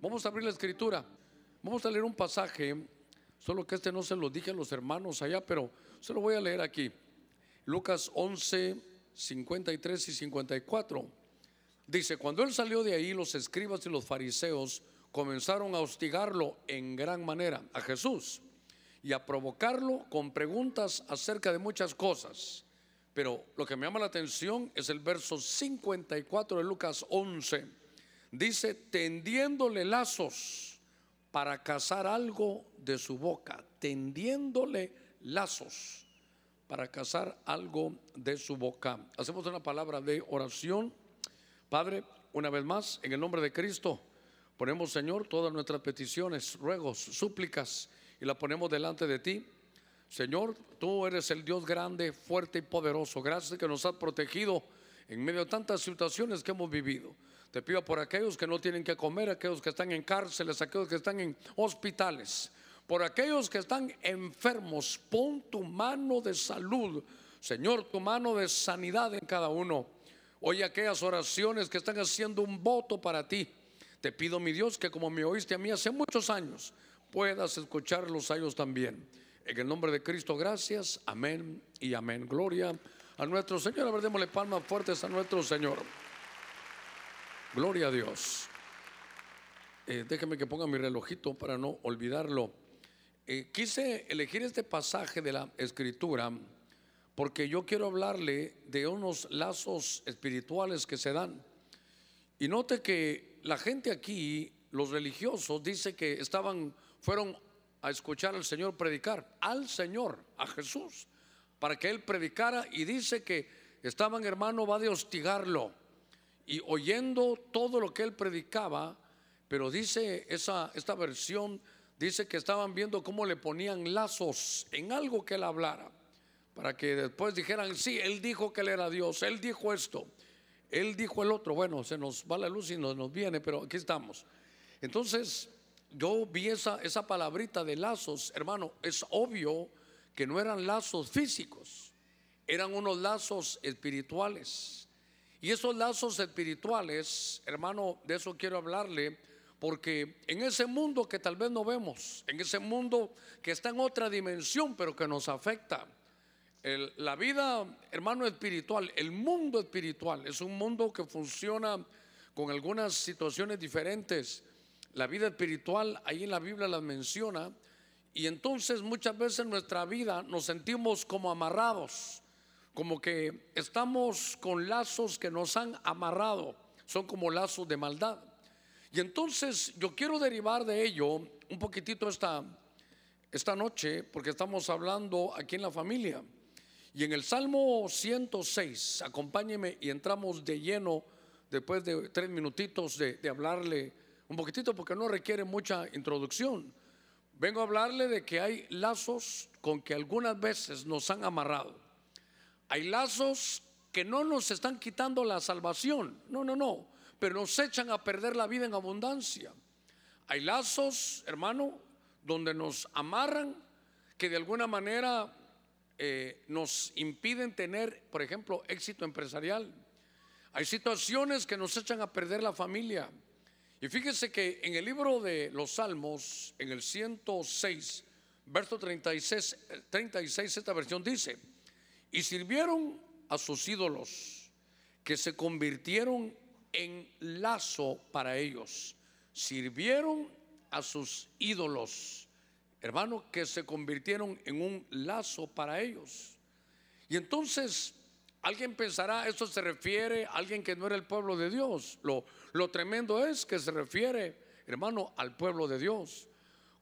Vamos a abrir la escritura. Vamos a leer un pasaje, solo que este no se lo dije a los hermanos allá, pero se lo voy a leer aquí. Lucas 11, 53 y 54. Dice, cuando él salió de ahí, los escribas y los fariseos comenzaron a hostigarlo en gran manera a Jesús y a provocarlo con preguntas acerca de muchas cosas. Pero lo que me llama la atención es el verso 54 de Lucas 11. Dice, tendiéndole lazos para cazar algo de su boca, tendiéndole lazos para cazar algo de su boca. Hacemos una palabra de oración. Padre, una vez más, en el nombre de Cristo, ponemos, Señor, todas nuestras peticiones, ruegos, súplicas, y las ponemos delante de ti. Señor, tú eres el Dios grande, fuerte y poderoso. Gracias que nos has protegido en medio de tantas situaciones que hemos vivido. Te pido por aquellos que no tienen que comer, aquellos que están en cárceles, aquellos que están en hospitales, por aquellos que están enfermos, pon tu mano de salud, Señor, tu mano de sanidad en cada uno. Oye aquellas oraciones que están haciendo un voto para ti. Te pido, mi Dios, que como me oíste a mí hace muchos años, puedas escucharlos a ellos también. En el nombre de Cristo, gracias. Amén y amén. Gloria a nuestro Señor. A ver, démosle palmas fuertes a nuestro Señor. Gloria a Dios. Eh, déjeme que ponga mi relojito para no olvidarlo. Eh, quise elegir este pasaje de la escritura porque yo quiero hablarle de unos lazos espirituales que se dan. Y note que la gente aquí, los religiosos, dice que estaban, fueron a escuchar al Señor predicar, al Señor, a Jesús, para que Él predicara y dice que estaban, hermano, va de hostigarlo y oyendo todo lo que Él predicaba, pero dice esa, esta versión, dice que estaban viendo cómo le ponían lazos en algo que Él hablara, para que después dijeran, sí, Él dijo que Él era Dios, Él dijo esto, Él dijo el otro, bueno, se nos va la luz y nos, nos viene, pero aquí estamos. Entonces, yo vi esa, esa palabrita de lazos, hermano, es obvio que no eran lazos físicos, eran unos lazos espirituales. Y esos lazos espirituales, hermano, de eso quiero hablarle, porque en ese mundo que tal vez no vemos, en ese mundo que está en otra dimensión, pero que nos afecta, la vida, hermano, espiritual, el mundo espiritual, es un mundo que funciona con algunas situaciones diferentes. La vida espiritual, ahí en la Biblia las menciona, y entonces muchas veces en nuestra vida nos sentimos como amarrados, como que estamos con lazos que nos han amarrado, son como lazos de maldad. Y entonces yo quiero derivar de ello un poquitito esta, esta noche, porque estamos hablando aquí en la familia. Y en el Salmo 106, acompáñeme y entramos de lleno después de tres minutitos de, de hablarle un poquitito porque no requiere mucha introducción. Vengo a hablarle de que hay lazos con que algunas veces nos han amarrado. Hay lazos que no nos están quitando la salvación, no, no, no, pero nos echan a perder la vida en abundancia. Hay lazos, hermano, donde nos amarran que de alguna manera eh, nos impiden tener, por ejemplo, éxito empresarial. Hay situaciones que nos echan a perder la familia. Y fíjese que en el libro de los Salmos, en el 106, verso 36, 36, esta versión dice, y sirvieron a sus ídolos que se convirtieron en lazo para ellos. Sirvieron a sus ídolos, hermano, que se convirtieron en un lazo para ellos. Y entonces alguien pensará, esto se refiere a alguien que no era el pueblo de Dios. Lo, lo tremendo es que se refiere, hermano, al pueblo de Dios.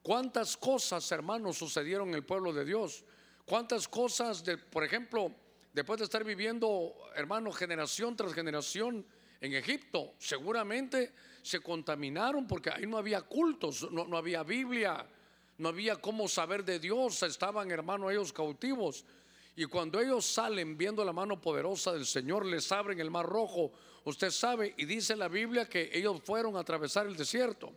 ¿Cuántas cosas, hermano, sucedieron en el pueblo de Dios? ¿Cuántas cosas, por ejemplo, después de estar viviendo, hermano, generación tras generación en Egipto, seguramente se contaminaron porque ahí no había cultos, no, no había Biblia, no había cómo saber de Dios, estaban, hermano, ellos cautivos. Y cuando ellos salen viendo la mano poderosa del Señor, les abren el mar rojo. Usted sabe, y dice la Biblia que ellos fueron a atravesar el desierto.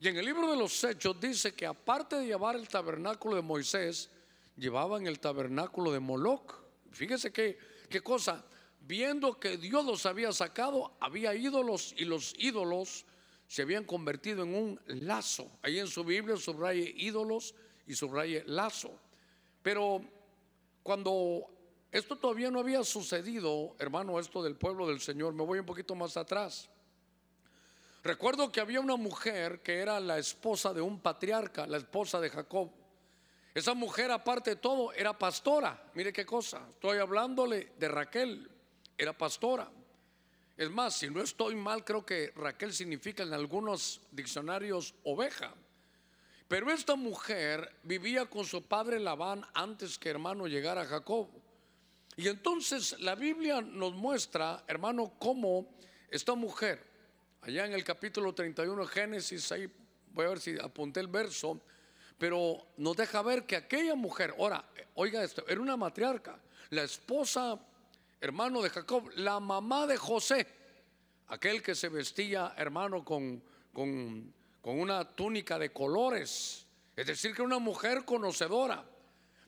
Y en el libro de los Hechos dice que aparte de llevar el tabernáculo de Moisés, llevaban el tabernáculo de Moloch. Fíjese qué, qué cosa. Viendo que Dios los había sacado, había ídolos y los ídolos se habían convertido en un lazo. Ahí en su Biblia subraye ídolos y subraye lazo. Pero cuando esto todavía no había sucedido, hermano, esto del pueblo del Señor, me voy un poquito más atrás. Recuerdo que había una mujer que era la esposa de un patriarca, la esposa de Jacob. Esa mujer, aparte de todo, era pastora. Mire qué cosa. Estoy hablándole de Raquel. Era pastora. Es más, si no estoy mal, creo que Raquel significa en algunos diccionarios oveja. Pero esta mujer vivía con su padre Labán antes que hermano llegara a Jacob. Y entonces la Biblia nos muestra, hermano, cómo esta mujer, allá en el capítulo 31 de Génesis, ahí voy a ver si apunté el verso, pero nos deja ver que aquella mujer, ahora, oiga esto, era una matriarca, la esposa, hermano de Jacob, la mamá de José, aquel que se vestía, hermano, con, con, una túnica de colores, es decir, que una mujer conocedora.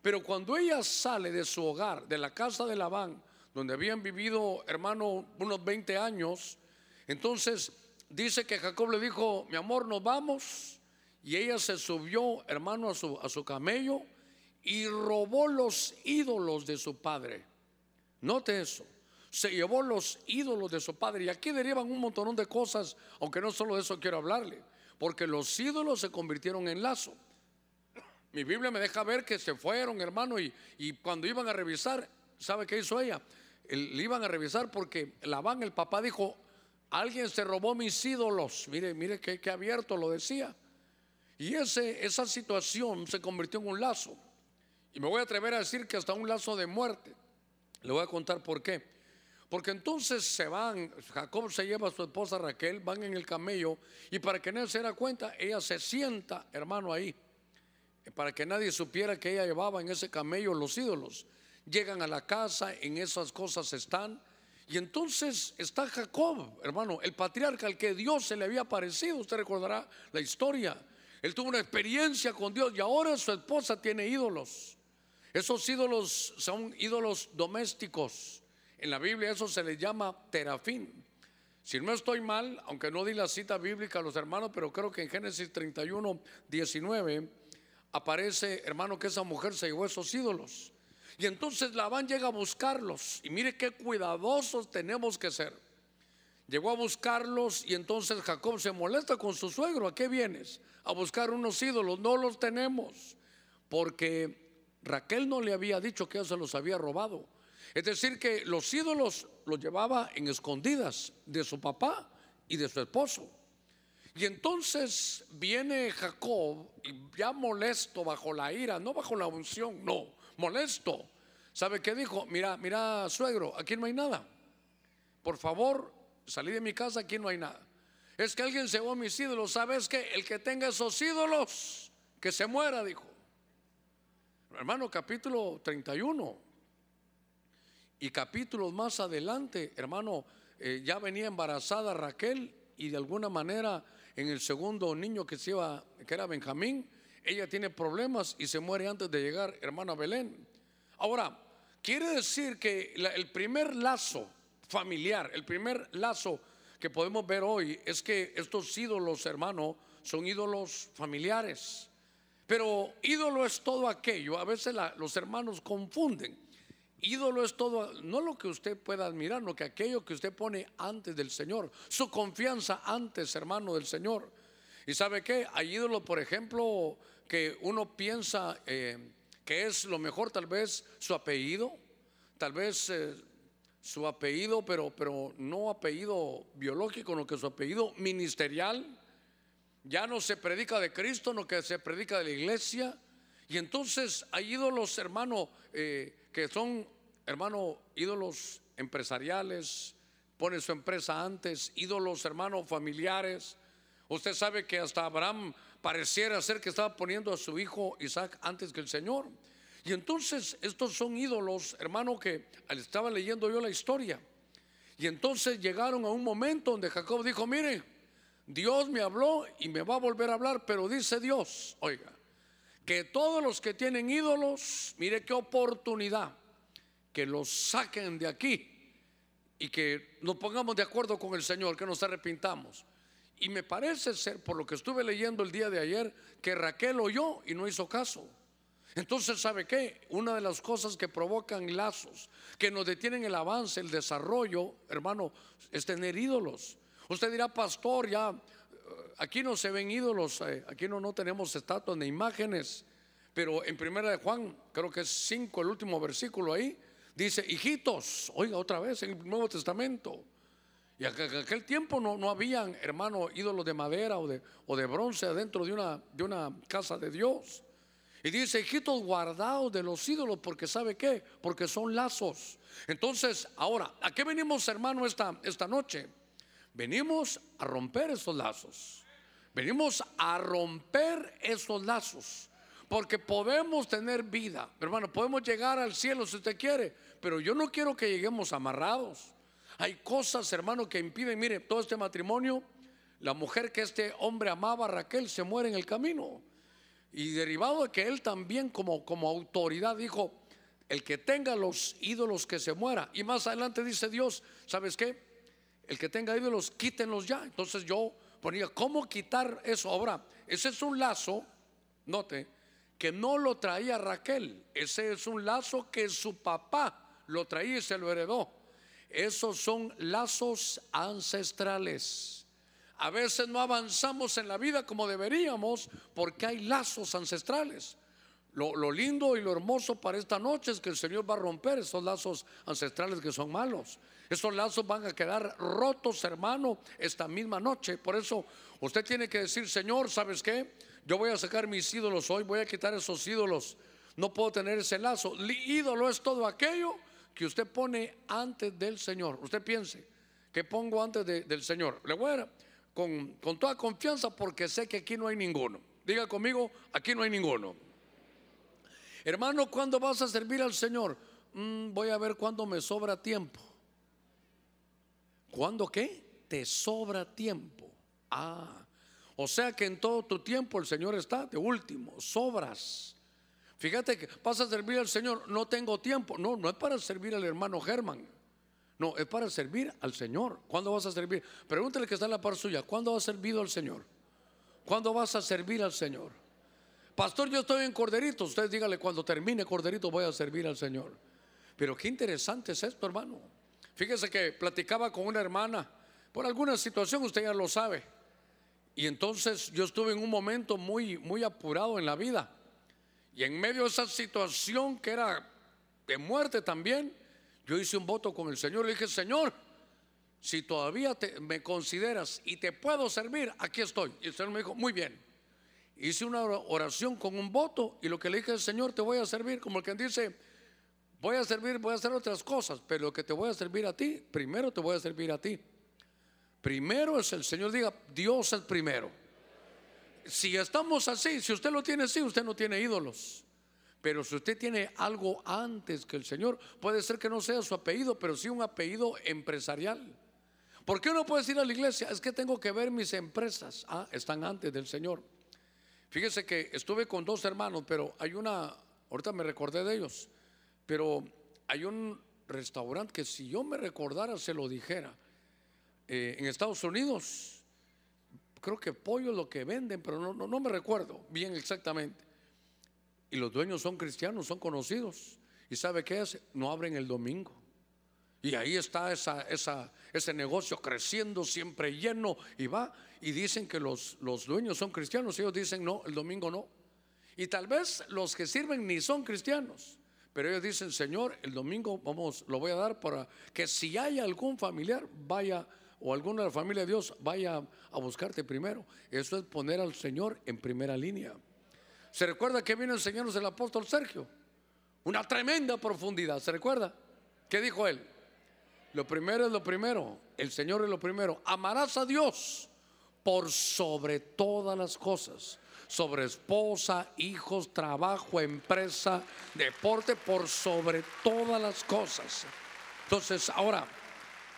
Pero cuando ella sale de su hogar, de la casa de Labán, donde habían vivido, hermano, unos 20 años, entonces dice que Jacob le dijo, mi amor, nos vamos. Y ella se subió, hermano, a su, a su camello y robó los ídolos de su padre. Note eso. Se llevó los ídolos de su padre. Y aquí derivan un montón de cosas, aunque no solo de eso quiero hablarle. Porque los ídolos se convirtieron en lazo. Mi Biblia me deja ver que se fueron, hermano, y, y cuando iban a revisar, ¿sabe qué hizo ella? Le iban a revisar porque Labán, el papá, dijo, alguien se robó mis ídolos. Mire, mire qué abierto lo decía. Y ese, esa situación se convirtió en un lazo. Y me voy a atrever a decir que hasta un lazo de muerte. Le voy a contar por qué. Porque entonces se van, Jacob se lleva a su esposa Raquel, van en el camello y para que nadie se diera cuenta, ella se sienta, hermano, ahí. Para que nadie supiera que ella llevaba en ese camello los ídolos. Llegan a la casa, en esas cosas están. Y entonces está Jacob, hermano, el patriarca al que Dios se le había aparecido. Usted recordará la historia. Él tuvo una experiencia con Dios y ahora su esposa tiene ídolos. Esos ídolos son ídolos domésticos. En la Biblia eso se les llama terafín. Si no estoy mal, aunque no di la cita bíblica a los hermanos, pero creo que en Génesis 31, 19 aparece, hermano, que esa mujer se llevó esos ídolos. Y entonces Labán llega a buscarlos. Y mire qué cuidadosos tenemos que ser. Llegó a buscarlos y entonces Jacob se molesta con su suegro. ¿A qué vienes? A buscar unos ídolos. No los tenemos. Porque Raquel no le había dicho que ella se los había robado. Es decir, que los ídolos los llevaba en escondidas de su papá y de su esposo. Y entonces viene Jacob y ya molesto bajo la ira, no bajo la unción, no, molesto. ¿Sabe qué dijo? Mira, mira, suegro, aquí no hay nada. Por favor, salí de mi casa, aquí no hay nada. Es que alguien se llevó mis ídolos. ¿Sabes que El que tenga esos ídolos, que se muera, dijo. Hermano, capítulo 31. Y capítulos más adelante, hermano, eh, ya venía embarazada Raquel y de alguna manera en el segundo niño que se iba, que era Benjamín, ella tiene problemas y se muere antes de llegar, hermano Belén. Ahora, quiere decir que el primer lazo familiar. El primer lazo que podemos ver hoy es que estos ídolos, hermano, son ídolos familiares. Pero ídolo es todo aquello. A veces los hermanos confunden. Ídolo es todo, no lo que usted pueda admirar, no que aquello que usted pone antes del Señor. Su confianza antes, hermano, del Señor. Y sabe qué? Hay ídolos, por ejemplo, que uno piensa eh, que es lo mejor, tal vez su apellido, tal vez eh, su apellido, pero, pero no apellido biológico, no que su apellido ministerial. Ya no se predica de Cristo, no que se predica de la iglesia. Y entonces hay ídolos, hermano, eh, que son, hermano, ídolos empresariales, pone su empresa antes, ídolos, hermano, familiares. Usted sabe que hasta Abraham pareciera ser que estaba poniendo a su hijo Isaac antes que el Señor. Y entonces estos son ídolos, hermano, que estaba leyendo yo la historia. Y entonces llegaron a un momento donde Jacob dijo, mire, Dios me habló y me va a volver a hablar, pero dice Dios, oiga, que todos los que tienen ídolos, mire qué oportunidad, que los saquen de aquí y que nos pongamos de acuerdo con el Señor, que nos arrepintamos. Y me parece ser, por lo que estuve leyendo el día de ayer, que Raquel oyó y no hizo caso. Entonces, ¿sabe qué? Una de las cosas que provocan lazos, que nos detienen el avance, el desarrollo, hermano, es tener ídolos. Usted dirá, pastor, ya eh, aquí no se ven ídolos, eh, aquí no, no tenemos estatuas ni imágenes. Pero en primera de Juan, creo que es 5, el último versículo ahí, dice, hijitos, oiga otra vez en el Nuevo Testamento. Y en aquel tiempo no, no habían, hermano, ídolos de madera o de, o de bronce dentro de una, de una casa de Dios. Y dice, hijitos guardados de los ídolos, porque ¿sabe qué? Porque son lazos. Entonces, ahora, ¿a qué venimos, hermano, esta, esta noche? Venimos a romper esos lazos. Venimos a romper esos lazos. Porque podemos tener vida, hermano, podemos llegar al cielo si usted quiere, pero yo no quiero que lleguemos amarrados. Hay cosas, hermano, que impiden, mire, todo este matrimonio, la mujer que este hombre amaba, Raquel, se muere en el camino. Y derivado de que él también como, como autoridad dijo, el que tenga los ídolos que se muera. Y más adelante dice Dios, ¿sabes qué? El que tenga ídolos, quítenlos ya. Entonces yo ponía, ¿cómo quitar eso? Ahora, ese es un lazo, note, que no lo traía Raquel. Ese es un lazo que su papá lo traía y se lo heredó. Esos son lazos ancestrales. A veces no avanzamos en la vida como deberíamos porque hay lazos ancestrales. Lo, lindo y lo hermoso para esta noche es que el Señor va a romper esos lazos ancestrales que son malos. Esos lazos van a quedar rotos, hermano, esta misma noche. Por eso usted tiene que decir, Señor, ¿sabes qué? Yo voy a sacar mis ídolos hoy, voy a quitar esos ídolos. No puedo tener ese lazo. ídolo es todo aquello que usted pone antes del Señor. Usted piense que pongo antes del Señor. Le voy a con, toda confianza porque sé que aquí no hay ninguno. Diga conmigo, aquí no hay ninguno. Hermano, ¿cuándo vas a servir al Señor? Mm, voy a ver cuándo me sobra tiempo. ¿Cuándo qué? Te sobra tiempo. Ah, o sea que en todo tu tiempo el Señor está de último, sobras. Fíjate que vas a servir al Señor, no tengo tiempo. No, no es para servir al hermano Germán. No, es para servir al Señor. ¿Cuándo vas a servir? Pregúntale que está en la par suya. ¿Cuándo has servido al Señor? ¿Cuándo vas a servir al Señor? Pastor, yo estoy en Corderito. Usted dígale, cuando termine Corderito voy a servir al Señor. Pero qué interesante es esto, hermano. Fíjese que platicaba con una hermana por alguna situación, usted ya lo sabe. Y entonces yo estuve en un momento muy, muy apurado en la vida. Y en medio de esa situación que era de muerte también, yo hice un voto con el Señor. Le dije, Señor, si todavía me consideras y te puedo servir, aquí estoy. Y el Señor me dijo, muy bien. Hice una oración con un voto y lo que le dije al Señor, te voy a servir, como el que dice, voy a servir, voy a hacer otras cosas, pero lo que te voy a servir a ti, primero te voy a servir a ti. Primero es el Señor, diga, Dios es primero. Si estamos así, si usted lo tiene así, usted no tiene ídolos. Pero si usted tiene algo antes que el Señor, puede ser que no sea su apellido, pero sí un apellido empresarial. ¿Por qué uno puede ir a la iglesia? Es que tengo que ver mis empresas. Ah, están antes del Señor. Fíjese que estuve con dos hermanos, pero hay una, ahorita me recordé de ellos, pero hay un restaurante que si yo me recordara se lo dijera. Eh, en Estados Unidos, creo que pollo es lo que venden, pero no, no me recuerdo bien exactamente. Y los dueños son cristianos, son conocidos. ¿Y sabe qué es? No abren el domingo. Y ahí está esa, esa, ese negocio creciendo, siempre lleno. Y va, y dicen que los, los dueños son cristianos. Ellos dicen, no, el domingo no. Y tal vez los que sirven ni son cristianos. Pero ellos dicen, Señor, el domingo vamos, lo voy a dar para que si hay algún familiar, vaya, o alguna de la familia de Dios, vaya a buscarte primero. Eso es poner al Señor en primera línea. ¿Se recuerda que vino a enseñarnos el apóstol Sergio? Una tremenda profundidad. ¿Se recuerda? ¿Qué dijo él? Lo primero es lo primero. El Señor es lo primero. Amarás a Dios por sobre todas las cosas. Sobre esposa, hijos, trabajo, empresa, deporte, por sobre todas las cosas. Entonces, ahora,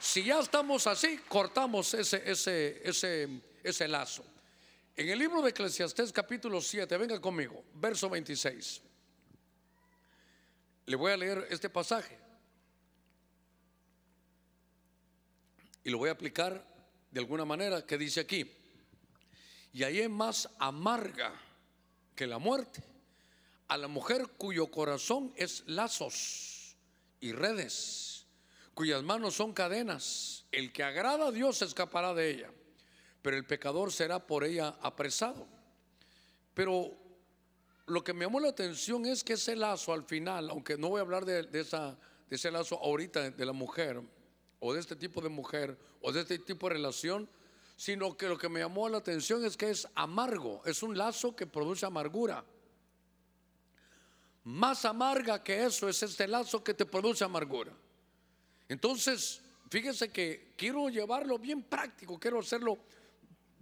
si ya estamos así, cortamos ese, ese, ese, ese lazo. En el libro de Eclesiastés capítulo 7, venga conmigo, verso 26. Le voy a leer este pasaje. Y lo voy a aplicar de alguna manera que dice aquí. Y ahí es más amarga que la muerte. A la mujer cuyo corazón es lazos y redes, cuyas manos son cadenas. El que agrada a Dios escapará de ella, pero el pecador será por ella apresado. Pero lo que me llamó la atención es que ese lazo al final, aunque no voy a hablar de, esa, de ese lazo ahorita de la mujer, o de este tipo de mujer, o de este tipo de relación, sino que lo que me llamó la atención es que es amargo, es un lazo que produce amargura. Más amarga que eso es este lazo que te produce amargura. Entonces, fíjese que quiero llevarlo bien práctico, quiero hacerlo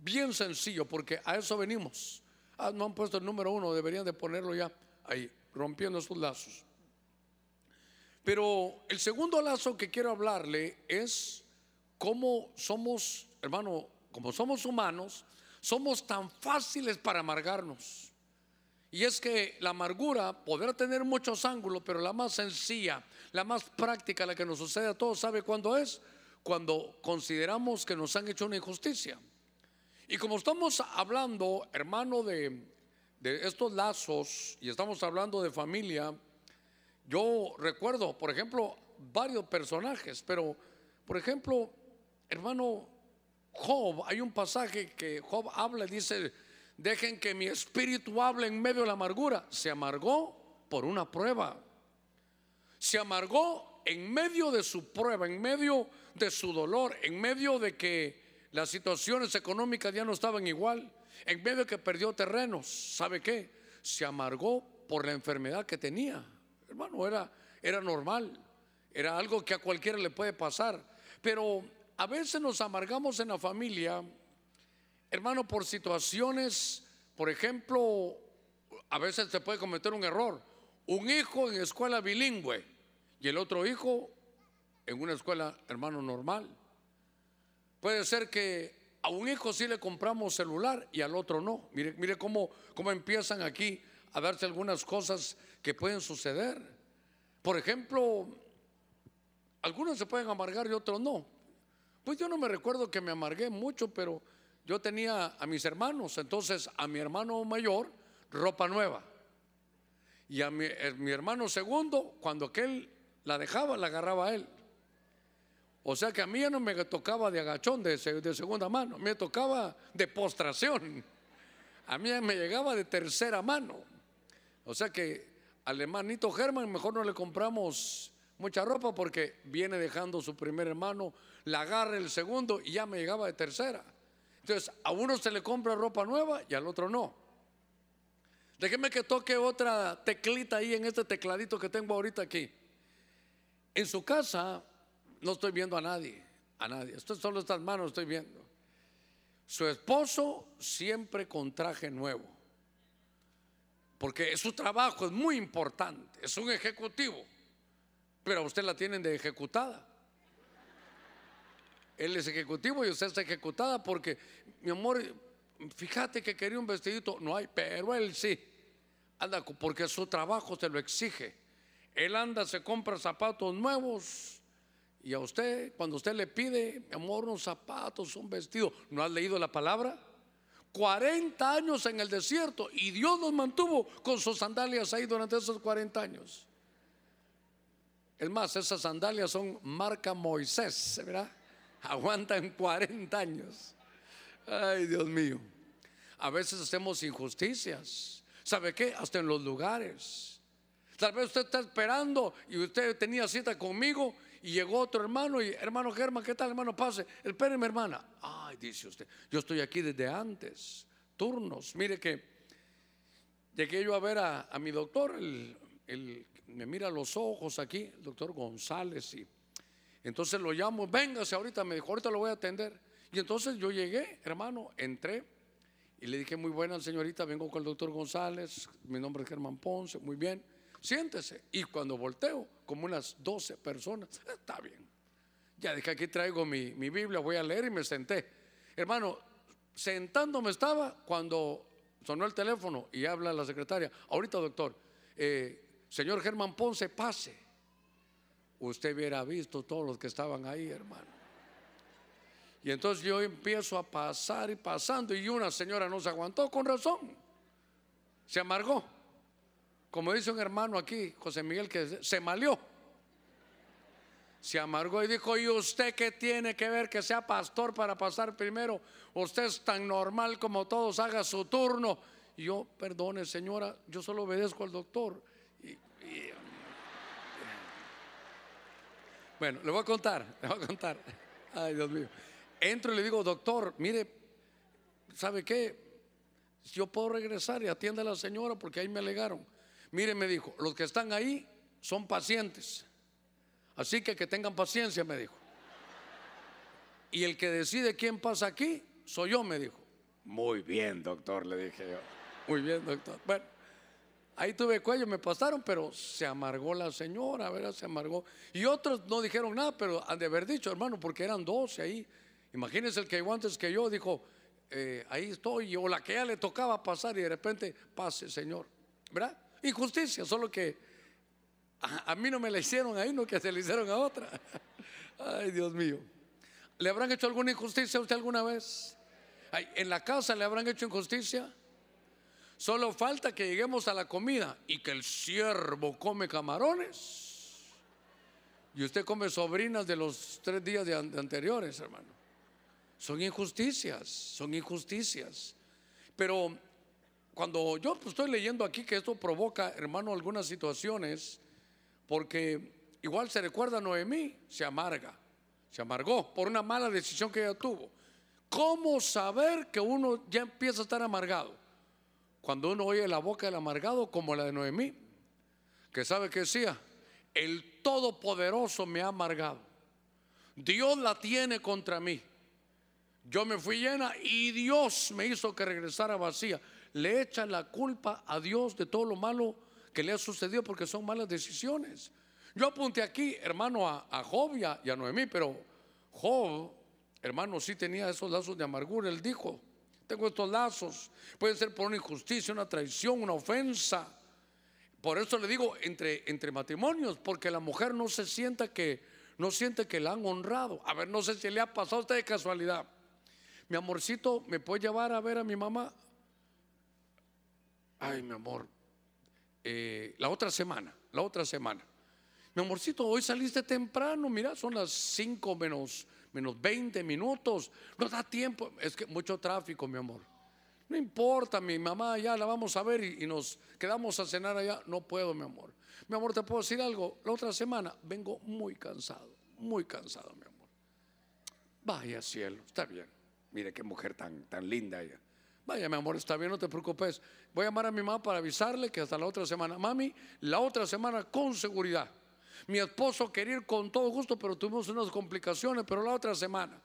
bien sencillo, porque a eso venimos. Ah, no han puesto el número uno, deberían de ponerlo ya ahí, rompiendo esos lazos. Pero el segundo lazo que quiero hablarle es cómo somos, hermano, como somos humanos, somos tan fáciles para amargarnos. Y es que la amargura podrá tener muchos ángulos, pero la más sencilla, la más práctica, la que nos sucede a todos, ¿sabe cuándo es? Cuando consideramos que nos han hecho una injusticia. Y como estamos hablando, hermano, de, estos lazos y estamos hablando de familia, yo recuerdo, por ejemplo, varios personajes, pero, por ejemplo, hermano, Job, hay un pasaje que Job habla y dice, dejen que mi espíritu hable en medio de la amargura. Se amargó por una prueba. Se amargó en medio de su prueba, en medio de su dolor, en medio de que las situaciones económicas ya no estaban igual, en medio de que perdió terrenos. ¿Sabe qué? Se amargó por la enfermedad que tenía. Hermano, era, era normal, era algo que a cualquiera le puede pasar. Pero a veces nos amargamos en la familia, hermano, por situaciones, por ejemplo, a veces se puede cometer un error. Un hijo en escuela bilingüe y el otro hijo en una escuela, hermano, normal. Puede ser que a un hijo sí le compramos celular y al otro no. Mire, mire cómo, cómo empiezan aquí a darse algunas cosas que pueden suceder. Por ejemplo, algunos se pueden amargar y otros no. Pues yo no me recuerdo que me amargué mucho, pero yo tenía a mis hermanos, entonces a mi hermano mayor ropa nueva. Y a mi, eh, hermano segundo, cuando aquel la dejaba, la agarraba a él. O sea que a mí ya no me tocaba de agachón de, segunda mano, me tocaba de postración. A mí me llegaba de tercera mano. O sea que al hermanito Germán mejor no le compramos mucha ropa porque viene dejando su primer hermano la agarra el segundo y ya me llegaba de tercera. Entonces, a uno se le compra ropa nueva y al otro no. Déjeme que toque otra teclita ahí en este tecladito que tengo ahorita aquí. En su casa no estoy viendo a nadie, a nadie. Esto solo estas manos estoy viendo. Su esposo siempre con traje nuevo. Porque su trabajo es muy importante, es un ejecutivo. Pero a usted la tienen de ejecutada. Él es ejecutivo y usted está ejecutada porque, mi amor, fíjate que quería un vestidito, no hay, pero él sí. Anda, porque su trabajo se lo exige. Él anda, se compra zapatos nuevos y a usted, cuando usted le pide, mi amor, unos zapatos, un vestido, ¿no has leído la palabra? 40 años en el desierto y Dios nos mantuvo con sus sandalias ahí durante esos 40 años. Es más, esas sandalias son marca Moisés, ¿verdad? aguantan 40 años. Ay, Dios mío. A veces hacemos injusticias. ¿Sabe qué? Hasta en los lugares. Tal vez usted está esperando y usted tenía cita conmigo y llegó otro hermano y hermano Germán, ¿qué tal hermano? Pase. Espéreme hermana. Ay, dice usted, yo estoy aquí desde antes. Turnos. Mire que llegué yo a ver a, mi doctor, el, me mira los ojos aquí, el doctor González y entonces lo llamo, véngase ahorita, me dijo, ahorita lo voy a atender. Y entonces yo llegué, hermano, entré y le dije, muy buena señorita, vengo con el doctor González, mi nombre es Germán Ponce, muy bien, siéntese. Y cuando volteo, como unas 12 personas, está bien. Ya dije, aquí traigo mi, Biblia, voy a leer y me senté. Hermano, sentándome estaba cuando sonó el teléfono y habla la secretaria, ahorita doctor, eh, señor Germán Ponce, pase usted hubiera visto todos los que estaban ahí, hermano. Y entonces yo empiezo a pasar y pasando y una señora no se aguantó con razón. Se amargó. Como dice un hermano aquí, José Miguel, que se malió. Se amargó y dijo, ¿y usted qué tiene que ver que sea pastor para pasar primero? Usted es tan normal como todos, haga su turno. Yo, perdone señora, yo solo obedezco al doctor. bueno, le voy a contar, le voy a contar. Ay, Dios mío. Entro y le digo, doctor, mire, ¿sabe qué? Yo puedo regresar y atiende a la señora porque ahí me alegaron. Mire, me dijo, los que están ahí son pacientes. Así que que tengan paciencia, me dijo. Y el que decide quién pasa aquí, soy yo, me dijo. Muy bien, doctor, le dije yo. Muy bien, doctor. Bueno, ahí tuve cuello, me pasaron, pero se amargó la señora, ¿verdad? Se amargó. Y otros no dijeron nada, pero han de haber dicho, hermano, porque eran 12 ahí. Imagínense el que llegó antes que yo, dijo, eh, ahí estoy, o la que ya le tocaba pasar y de repente, pase, Señor. ¿Verdad? Injusticia, solo que a, mí no me la hicieron ahí, no que se le hicieron a otra. Ay, Dios mío. ¿Le habrán hecho alguna injusticia a usted alguna vez? ¿En la casa le habrán hecho injusticia? Solo falta que lleguemos a la comida y que el siervo come camarones y usted come sobrinas de los tres días de anteriores, hermano. Son injusticias, son injusticias. Pero cuando yo pues, estoy leyendo aquí que esto provoca, hermano, algunas situaciones, porque igual se recuerda a Noemí, se amarga, se amargó por una mala decisión que ella tuvo. ¿Cómo saber que uno ya empieza a estar amargado? Cuando uno oye la boca del amargado como la de Noemí, que sabe que decía, el Todopoderoso me ha amargado. Dios la tiene contra mí. Yo me fui llena y Dios me hizo que regresara vacía. Le echa la culpa a Dios de todo lo malo que le ha sucedido porque son malas decisiones. Yo apunté aquí, hermano, a, Job y a, Noemí, pero Job, hermano, sí tenía esos lazos de amargura. Él dijo, tengo estos lazos. Puede ser por una injusticia, una traición, una ofensa. Por eso le digo entre, entre matrimonios, porque la mujer no se sienta que, no siente que la han honrado. A ver, no sé si le ha pasado a usted de casualidad mi amorcito, ¿me puede llevar a ver a mi mamá? Ay, mi amor, eh, la otra semana, la otra semana. Mi amorcito, hoy saliste temprano, mira, son las 5 menos, menos 20 minutos, no da tiempo, es que mucho tráfico, mi amor. No importa, mi mamá ya la vamos a ver y, nos quedamos a cenar allá. No puedo, mi amor. Mi amor, ¿te puedo decir algo? La otra semana vengo muy cansado, muy cansado, mi amor. Vaya cielo, está bien. Mire qué mujer tan, tan linda ella. Vaya, mi amor, está bien, no te preocupes. Voy a llamar a mi mamá para avisarle que hasta la otra semana. Mami, la otra semana con seguridad. Mi esposo quería ir con todo gusto, pero tuvimos unas complicaciones, pero la otra semana.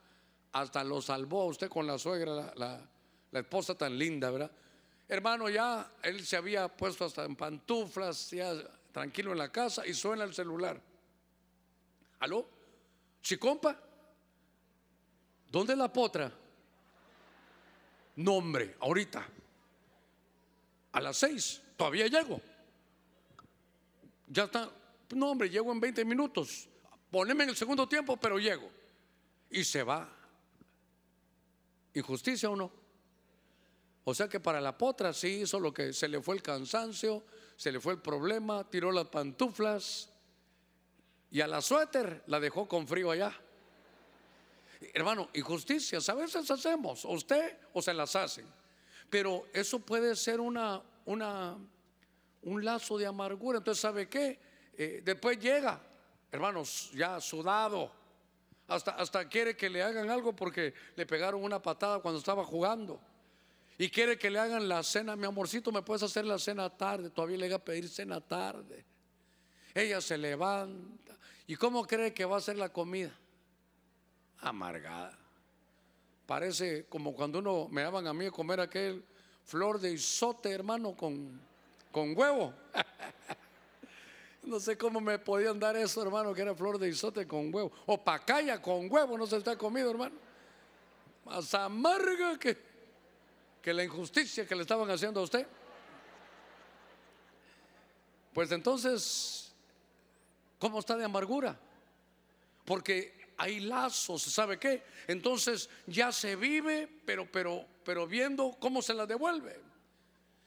Hasta lo salvó usted con la suegra, la, esposa tan linda, ¿verdad? Hermano, ya él se había puesto hasta en pantuflas, ya tranquilo en la casa y suena el celular. ¿Aló? ¿Sí, compa? ¿Dónde es la potra? Nombre ahorita. A las seis, todavía llego. Ya está, no hombre, llego en 20 minutos. Poneme en el segundo tiempo, pero llego. Y se va. ¿Injusticia o no? O sea que para la potra sí hizo lo que se le fue el cansancio, se le fue el problema, tiró las pantuflas y a la suéter la dejó con frío allá. Hermano, injusticias a veces hacemos, usted o se las hacen. Pero eso puede ser una, una, un lazo de amargura. Entonces, ¿sabe qué? Eh, después llega, hermanos, ya sudado. Hasta, hasta quiere que le hagan algo porque le pegaron una patada cuando estaba jugando. Y quiere que le hagan la cena. Mi amorcito, ¿me puedes hacer la cena tarde? Todavía le iba a pedir cena tarde. Ella se levanta. ¿Y cómo cree que va a ser la comida? Amargada. Parece como cuando uno me daban a mí a comer aquel flor de isote, hermano, con, con huevo. no sé cómo me podían dar eso, hermano, que era flor de isote con huevo. O pacaya con huevo, no se está comido, hermano. Más amarga que, que la injusticia que le estaban haciendo a usted. Pues entonces, ¿cómo está de amargura? Porque hay lazos, ¿sabe qué? Entonces ya se vive, pero, pero, pero viendo cómo se la devuelve.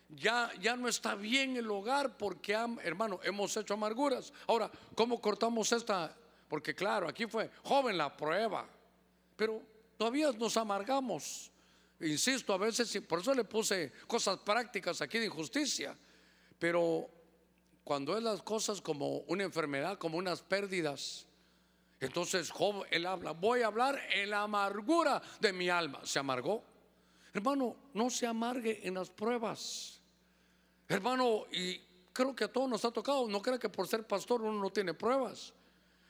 Ya, ya no está bien el hogar porque, hermano, hemos hecho amarguras. Ahora, ¿cómo cortamos esta? Porque claro, aquí fue joven la prueba, pero todavía nos amargamos. Insisto, a veces, por eso le puse cosas prácticas aquí de injusticia, pero cuando es las cosas como una enfermedad, como unas pérdidas, entonces Job, él habla, voy a hablar en la amargura de mi alma. ¿Se amargó? Hermano, no se amargue en las pruebas. Hermano, y creo que a todos nos ha tocado, no creo que por ser pastor uno no tiene pruebas.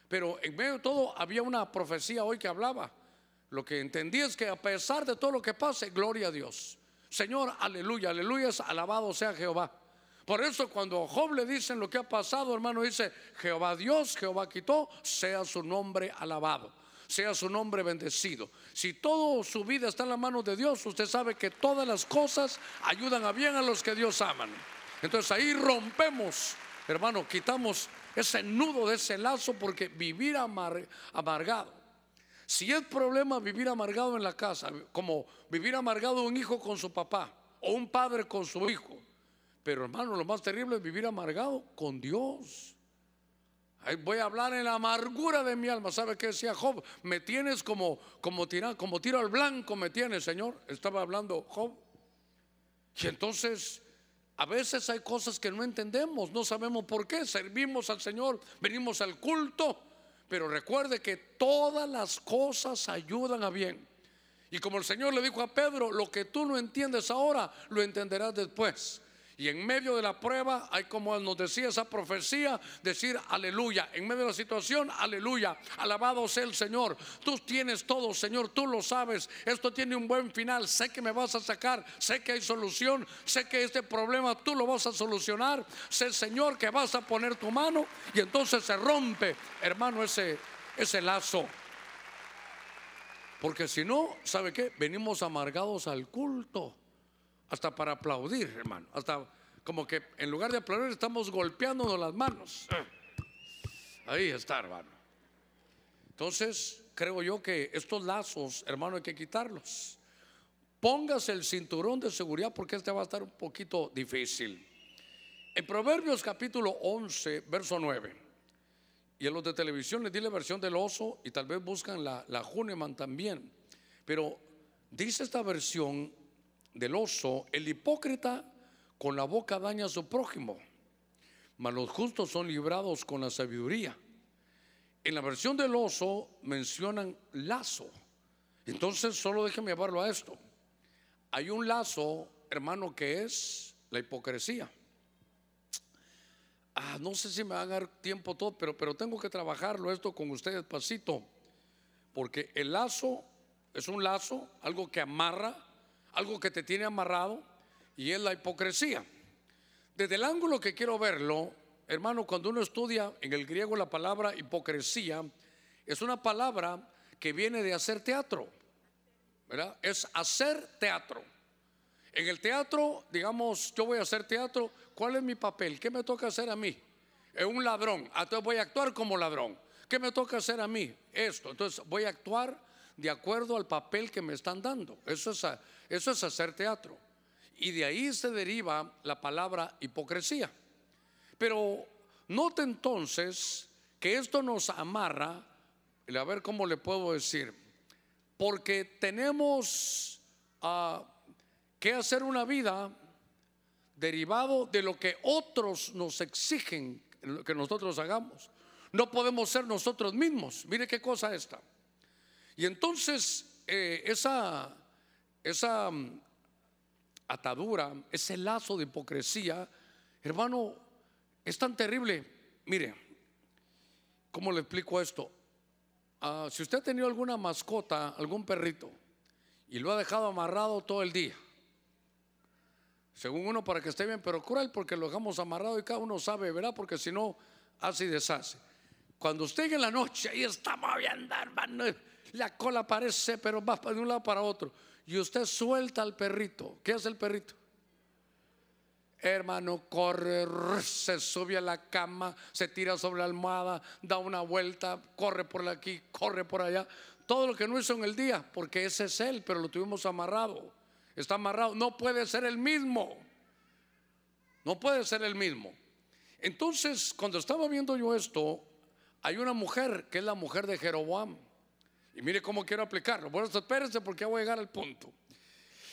Pero en medio de todo había una profecía hoy que hablaba. Lo que entendí es que a pesar de todo lo que pase, gloria a Dios. Señor, aleluya, aleluya, alabado sea Jehová. Por eso cuando Job le dicen lo que ha pasado, hermano, dice, Jehová Dios, Jehová quitó, sea su nombre alabado, sea su nombre bendecido. Si toda su vida está en la mano de Dios, usted sabe que todas las cosas ayudan a bien a los que Dios aman. Entonces ahí rompemos, hermano, quitamos ese nudo de ese lazo porque vivir amargado. Si es problema vivir amargado en la casa, como vivir amargado un hijo con su papá o un padre con su hijo, pero hermano, lo más terrible es vivir amargado con Dios. voy a hablar en la amargura de mi alma. ¿Sabe qué decía Job? Me tienes como, tira, como tiro al blanco, me tienes, Señor. Estaba hablando Job. Y entonces, a veces hay cosas que no entendemos, no sabemos por qué. Servimos al Señor, venimos al culto. Pero recuerde que todas las cosas ayudan a bien. Y como el Señor le dijo a Pedro, lo que tú no entiendes ahora, lo entenderás después. Y en medio de la prueba hay como nos decía esa profecía, decir aleluya. En medio de la situación, aleluya. Alabado sea el Señor. Tú tienes todo, Señor, tú lo sabes. Esto tiene un buen final. Sé que me vas a sacar, sé que hay solución, sé que este problema tú lo vas a solucionar. Sé, Señor, que vas a poner tu mano y entonces se rompe, hermano, ese, ese lazo. Porque si no, ¿sabe qué? Venimos amargados al culto hasta para aplaudir, hermano. Hasta como que en lugar de aplaudir estamos golpeándonos las manos. Ahí está, hermano. Entonces, creo yo que estos lazos, hermano, hay que quitarlos. Póngase el cinturón de seguridad porque este va a estar un poquito difícil. En Proverbios capítulo 11, verso 9. Y en los de televisión les di la versión del oso y tal vez buscan la, la Huneman también. Pero dice esta versión del oso, el hipócrita con la boca daña a su prójimo, mas los justos son librados con la sabiduría. En la versión del oso mencionan lazo. Entonces solo déjeme llevarlo a esto. Hay un lazo, hermano, que es la hipocresía. Ah, no sé si me va a dar tiempo todo, pero, pero tengo que trabajarlo esto con ustedes pasito. Porque el lazo es un lazo, algo que amarra, algo que te tiene amarrado y es la hipocresía. Desde el ángulo que quiero verlo, hermano, cuando uno estudia en el griego la palabra hipocresía, es una palabra que viene de hacer teatro, ¿verdad? Es hacer teatro. En el teatro, digamos, yo voy a hacer teatro, ¿cuál es mi papel? ¿Qué me toca hacer a mí? Es un ladrón, ah, entonces voy a actuar como ladrón. ¿Qué me toca hacer a mí? Esto, entonces voy a actuar de acuerdo al papel que me están dando. Eso es, eso es hacer teatro. Y de ahí se deriva la palabra hipocresía. Pero note entonces que esto nos amarra, a ver cómo le puedo decir, porque tenemos ah, que hacer una vida derivado de lo que otros nos exigen que nosotros hagamos. No podemos ser nosotros mismos. Mire qué cosa esta. Y entonces eh, esa, esa mm, atadura, ese lazo de hipocresía, hermano, es tan terrible. Mire, ¿cómo le explico esto? Ah, si usted ha tenido alguna mascota, algún perrito, y lo ha dejado amarrado todo el día, según uno para que esté bien, pero cruel porque lo dejamos amarrado y cada uno sabe, ¿verdad? Porque si no, hace y deshace. Cuando usted en la noche ahí está moviendo, hermano, la cola parece, pero va de un lado para otro. Y usted suelta al perrito. ¿Qué hace el perrito? Hermano, corre, se sube a la cama, se tira sobre la almohada, da una vuelta, corre por aquí, corre por allá. Todo lo que no hizo en el día, porque ese es él, pero lo tuvimos amarrado. Está amarrado, no puede ser el mismo. No puede ser el mismo. Entonces, cuando estaba viendo yo esto, hay una mujer que es la mujer de Jeroboam. Y mire cómo quiero aplicarlo. Bueno, espérense porque voy a llegar al punto.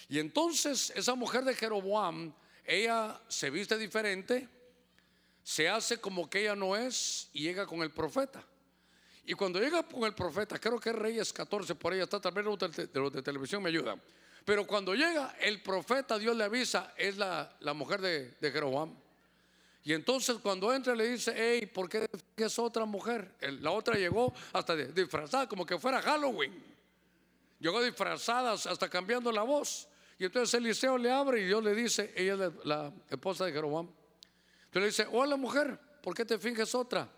Y entonces esa mujer de Jeroboam, ella se viste diferente, se hace como que ella no es y llega con el profeta. Y cuando llega con el profeta, creo que es Reyes 14, por ahí está, tal vez los de, televisión me ayudan. Pero cuando llega el profeta, Dios le avisa, es la, mujer de, de, Jeroboam. Y entonces cuando entra le dice, hey, ¿por qué es otra mujer? La otra llegó hasta disfrazada, como que fuera Halloween. Llegó disfrazada hasta cambiando la voz. Y entonces Eliseo le abre y Dios le dice, ella es la, esposa de Jeroboam. Entonces le dice, hola mujer, ¿por qué te finges otra?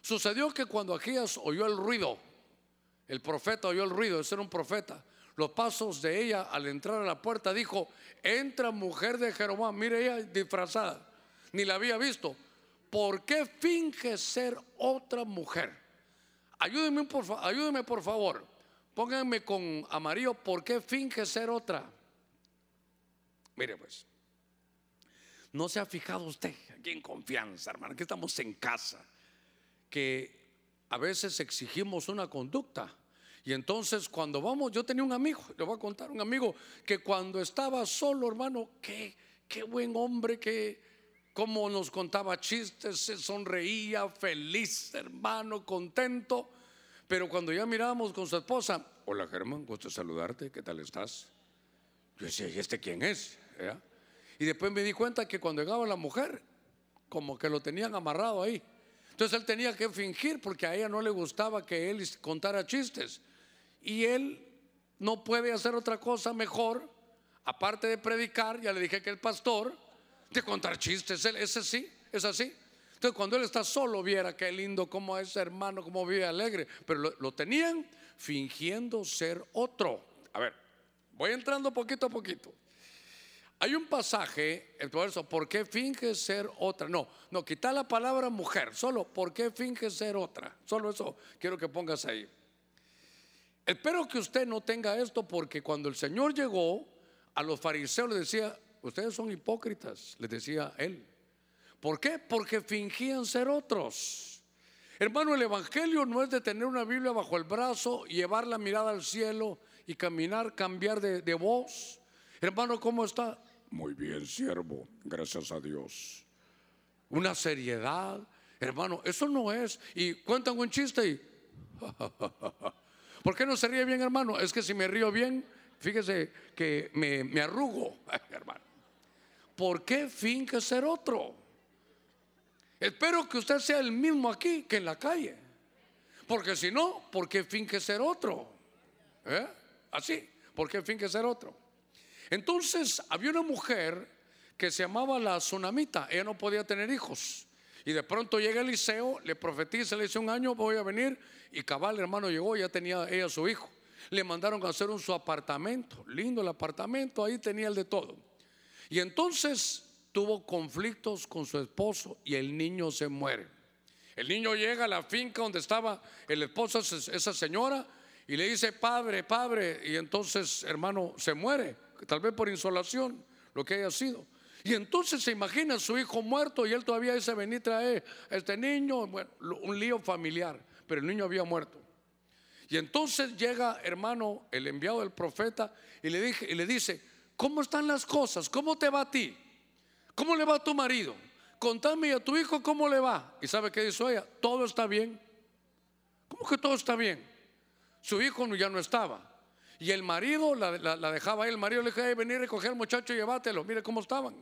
Sucedió que cuando Agías oyó el ruido, el profeta oyó el ruido, ese era un profeta, los pasos de ella al entrar a la puerta dijo, entra mujer de Jeroboam, mire ella disfrazada, ni la había visto. ¿Por qué finge ser otra mujer? Ayúdenme por, por favor, pónganme con amarillo, ¿por qué finge ser otra? Mire pues, no se ha fijado usted aquí en confianza, hermano, que estamos en casa que a veces exigimos una conducta. Y entonces cuando vamos, yo tenía un amigo, le voy a contar, un amigo que cuando estaba solo, hermano, qué, qué buen hombre, que como nos contaba chistes, se sonreía, feliz, hermano, contento. Pero cuando ya mirábamos con su esposa, hola Germán, gusto saludarte, ¿qué tal estás? Yo decía, ¿y este quién es? Y después me di cuenta que cuando llegaba la mujer, como que lo tenían amarrado ahí. Entonces él tenía que fingir porque a ella no le gustaba que él contara chistes. Y él no puede hacer otra cosa mejor, aparte de predicar, ya le dije que el pastor, de contar chistes. Ese sí, es así. Entonces cuando él está solo, viera qué lindo, como es hermano, cómo vive alegre. Pero lo, tenían fingiendo ser otro. A ver, voy entrando poquito a poquito. Hay un pasaje, el verso, ¿por qué finge ser otra? No, no, quita la palabra mujer, solo ¿por qué finge ser otra? Solo eso quiero que pongas ahí. Espero que usted no tenga esto porque cuando el Señor llegó a los fariseos les decía, ustedes son hipócritas, les decía él. ¿Por qué? Porque fingían ser otros. Hermano, el Evangelio no es de tener una Biblia bajo el brazo, llevar la mirada al cielo y caminar, cambiar de, voz. Hermano, ¿cómo está? Muy bien, siervo, gracias a Dios. Una seriedad, hermano, eso no es. Y cuentan un chiste y... ¿Por qué no se ríe bien, hermano? Es que si me río bien, fíjese que me arrugo, hermano. ¿Por qué finge ser otro? Espero que usted sea el mismo aquí que en la calle. Porque si no, ¿por qué finge ser otro? ¿Eh? Así, ¿por qué finge ser otro? Entonces había una mujer que se llamaba la tsunamita, ella no podía tener hijos. Y de pronto llega Eliseo, le profetiza, le dice un año voy a venir y cabal hermano llegó, ya tenía ella su hijo. Le mandaron a hacer un su apartamento, lindo el apartamento, ahí tenía el de todo. Y entonces tuvo conflictos con su esposo y el niño se muere. El niño llega a la finca donde estaba el esposo, esa señora, y le dice, padre, padre, y entonces hermano se muere tal vez por insolación, lo que haya sido. Y entonces se imagina su hijo muerto y él todavía dice, vení trae a este niño, bueno, un lío familiar, pero el niño había muerto. Y entonces llega, hermano, el enviado del profeta y le, dije, y le dice, ¿cómo están las cosas? ¿Cómo te va a ti? ¿Cómo le va a tu marido? Contame a tu hijo cómo le va. ¿Y sabe qué dice ella? Todo está bien. ¿Cómo que todo está bien? Su hijo ya no estaba. Y el marido la, dejaba ahí, el marido le dije, venir a recoger al muchacho y llévatelo, mire cómo estaban.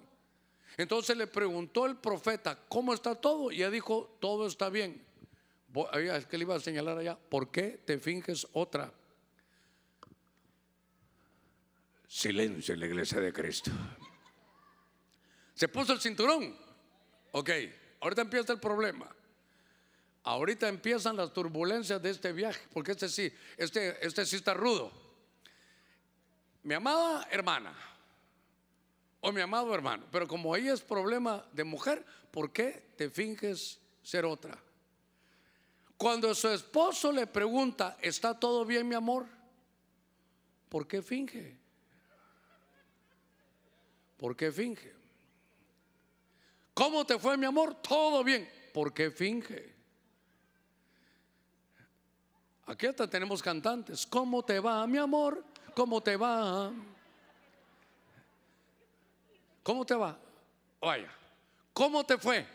Entonces le preguntó el profeta, ¿cómo está todo? Y ella dijo, todo está bien. Es que le iba a señalar allá, ¿por qué te finges otra? Silencio en la iglesia de Cristo. Se puso el cinturón. Ok, ahorita empieza el problema. Ahorita empiezan las turbulencias de este viaje, porque este sí, este, este sí está rudo. Mi amada hermana, o mi amado hermano. Pero como ahí es problema de mujer, ¿por qué te finges ser otra? Cuando su esposo le pregunta, ¿está todo bien mi amor? ¿Por qué finge? ¿Por qué finge? ¿Cómo te fue mi amor? Todo bien. ¿Por qué finge? Aquí hasta tenemos cantantes. ¿Cómo te va mi amor? ¿Cómo te va? ¿Cómo te va? Vaya, ¿cómo te fue?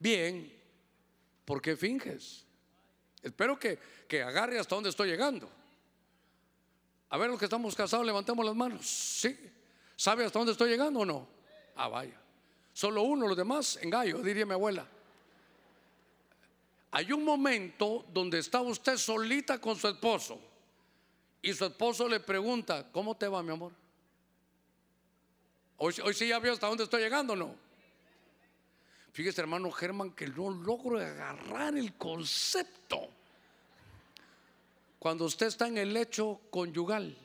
Bien, ¿por qué finges? Espero que, que agarre hasta donde estoy llegando. A ver, los que estamos casados, levantemos las manos. Sí. ¿Sabe hasta dónde estoy llegando o no? Ah, vaya. Solo uno, los demás en diría mi abuela. Hay un momento donde está usted solita con su esposo y su esposo le pregunta, ¿cómo te va, mi amor? Hoy, sí ya vio hasta dónde estoy llegando, ¿no? Fíjese, hermano Germán, que no logro agarrar el concepto. Cuando usted está en el lecho conyugal.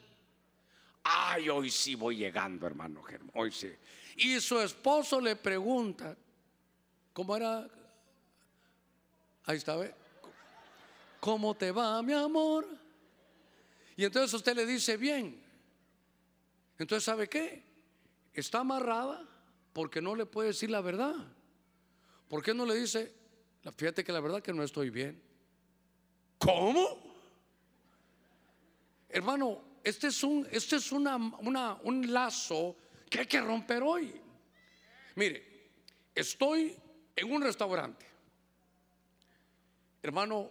Ay, hoy sí voy llegando, hermano Germán, hoy sí. Y su esposo le pregunta, ¿cómo era? Ahí está. ¿Cómo te va, mi amor? Y entonces usted le dice, bien. Entonces, ¿sabe qué? Está amarrada porque no le puede decir la verdad. ¿Por qué no le dice, fíjate que la verdad que no estoy bien? ¿Cómo? Hermano, este es un, este es una, un lazo que hay que romper hoy. Mire, estoy en un restaurante. Hermano,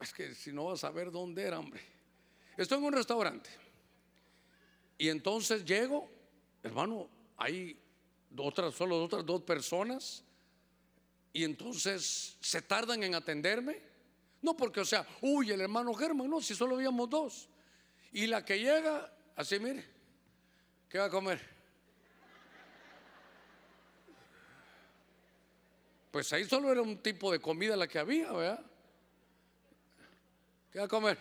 es que si no vas a ver dónde era, hombre. Estoy en un restaurante. Y entonces llego, hermano, hay otras, solo otras dos personas. Y entonces se tardan en atenderme. No porque, o sea, uy, el hermano Germán, no, si solo habíamos dos. Y la que llega, así mire, ¿qué va a comer? Pues ahí solo era un tipo de comida la que había, ¿verdad? ¿Qué va a comer?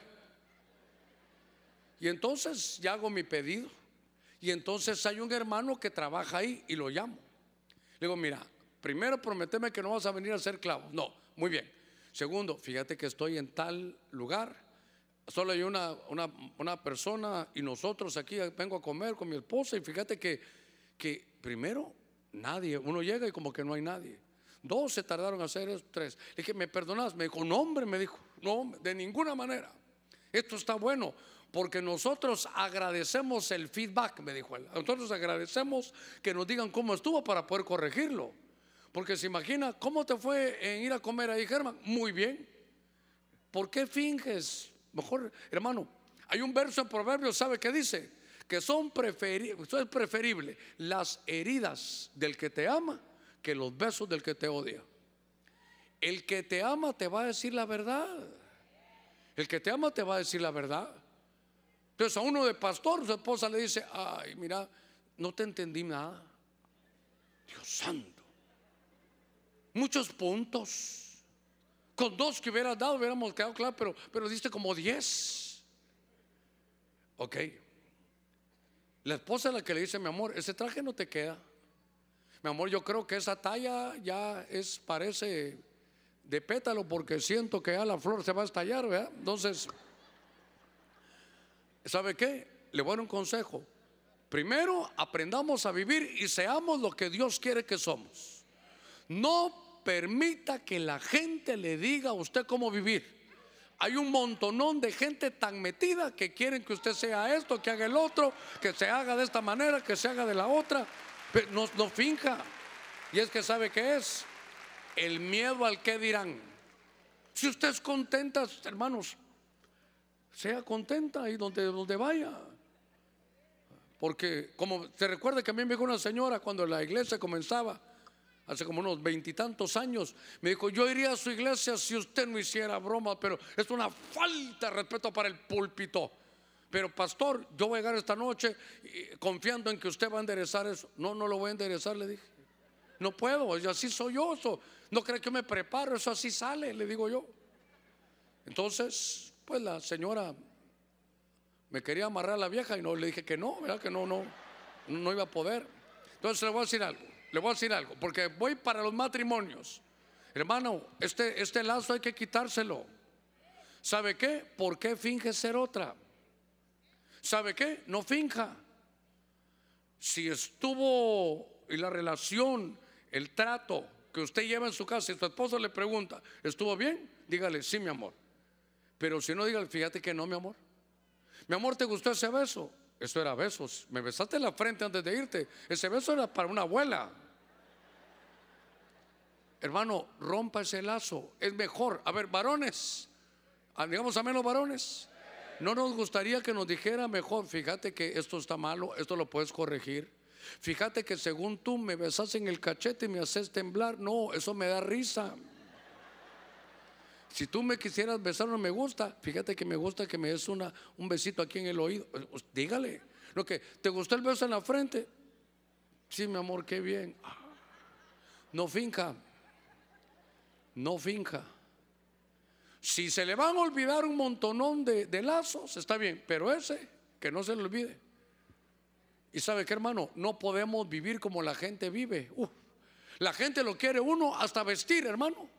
Y entonces ya hago mi pedido. Y entonces hay un hermano que trabaja ahí y lo llamo. Le digo, mira, primero prometeme que no vas a venir a hacer clavos. No, muy bien. Segundo, fíjate que estoy en tal lugar. Solo hay una, una, persona y nosotros aquí vengo a comer con mi esposa y fíjate que, que primero nadie, uno llega y como que no hay nadie. Dos se tardaron a hacer eso, tres. Le dije, ¿me perdonas? Me dijo, no, hombre, me dijo, no, de ninguna manera. Esto está bueno porque nosotros agradecemos el feedback, me dijo él. Nosotros agradecemos que nos digan cómo estuvo para poder corregirlo. Porque se imagina, ¿cómo te fue en ir a comer ahí, Germán? Muy bien. ¿Por qué finges? Mejor, hermano, hay un verso en Proverbios, ¿sabe qué dice? Que son preferibles, es preferible las heridas del que te ama que los besos del que te odia. El que te ama te va a decir la verdad. El que te ama te va a decir la verdad. Entonces a uno de pastor, su esposa le dice, ay, mira, no te entendí nada. Dios santo. Muchos puntos. Con dos que hubieras dado hubiéramos quedado claro, pero, pero diste como diez. Ok. La esposa es la que le dice, mi amor, ese traje no te queda. Mi amor, yo creo que esa talla ya es, parece de pétalo porque siento que ya la flor se va a estallar, ¿verdad? Entonces, ¿sabe qué? Le voy a dar un consejo. Primero, aprendamos a vivir y seamos lo que Dios quiere que somos. No permita que la gente le diga a usted cómo vivir. Hay un montonón de gente tan metida que quieren que usted sea esto, que haga el otro, que se haga de esta manera, que se haga de la otra. No, no finja. Y es que sabe que es el miedo al que dirán. Si usted es contenta, hermanos, sea contenta ahí donde, donde vaya. Porque como se recuerda que a mí me dijo una señora cuando la iglesia comenzaba, hace como unos veintitantos años, me dijo, yo iría a su iglesia si usted no hiciera broma, pero es una falta de respeto para el púlpito. Pero pastor, yo voy a llegar esta noche confiando en que usted va a enderezar eso. No, no lo voy a enderezar, le dije. No puedo, así soy yo. No cree que me preparo, eso así sale, le digo yo. Entonces, pues la señora me quería amarrar a la vieja y no le dije que no. Que no, no. no iba a poder. Entonces le voy a decir algo, le voy a decir algo, porque voy para los matrimonios. Hermano, este, este lazo hay que quitárselo. ¿Sabe qué? ¿Por qué finge ser otra? ¿Sabe qué? No finja. Si estuvo y la relación, el trato que usted lleva en su casa, y su esposo le pregunta, ¿estuvo bien? Dígale, sí, mi amor. Pero si no, dígale, fíjate que no, mi amor. Mi amor, ¿te gustó ese beso? Eso era besos. Me besaste en la frente antes de irte. Ese beso era para una abuela. Hermano, rompa ese lazo. Es mejor. A ver, varones. Ah, digamos a menos varones. No nos gustaría que nos dijera mejor, fíjate que esto está malo, esto lo puedes corregir. Fíjate que según tú me besas en el cachete y me haces temblar. No, eso me da risa. Si tú me quisieras besar, no me gusta. Fíjate que me gusta que me des una, un besito aquí en el oído. Pues, dígale. Lo que, ¿te gustó el beso en la frente? Sí, mi amor, qué bien. No finca. No finca. Si se le van a olvidar un montonón de, de lazos, está bien, pero ese, que no se le olvide. Y sabe que hermano, no podemos vivir como la gente vive. la gente lo quiere uno hasta vestir, hermano.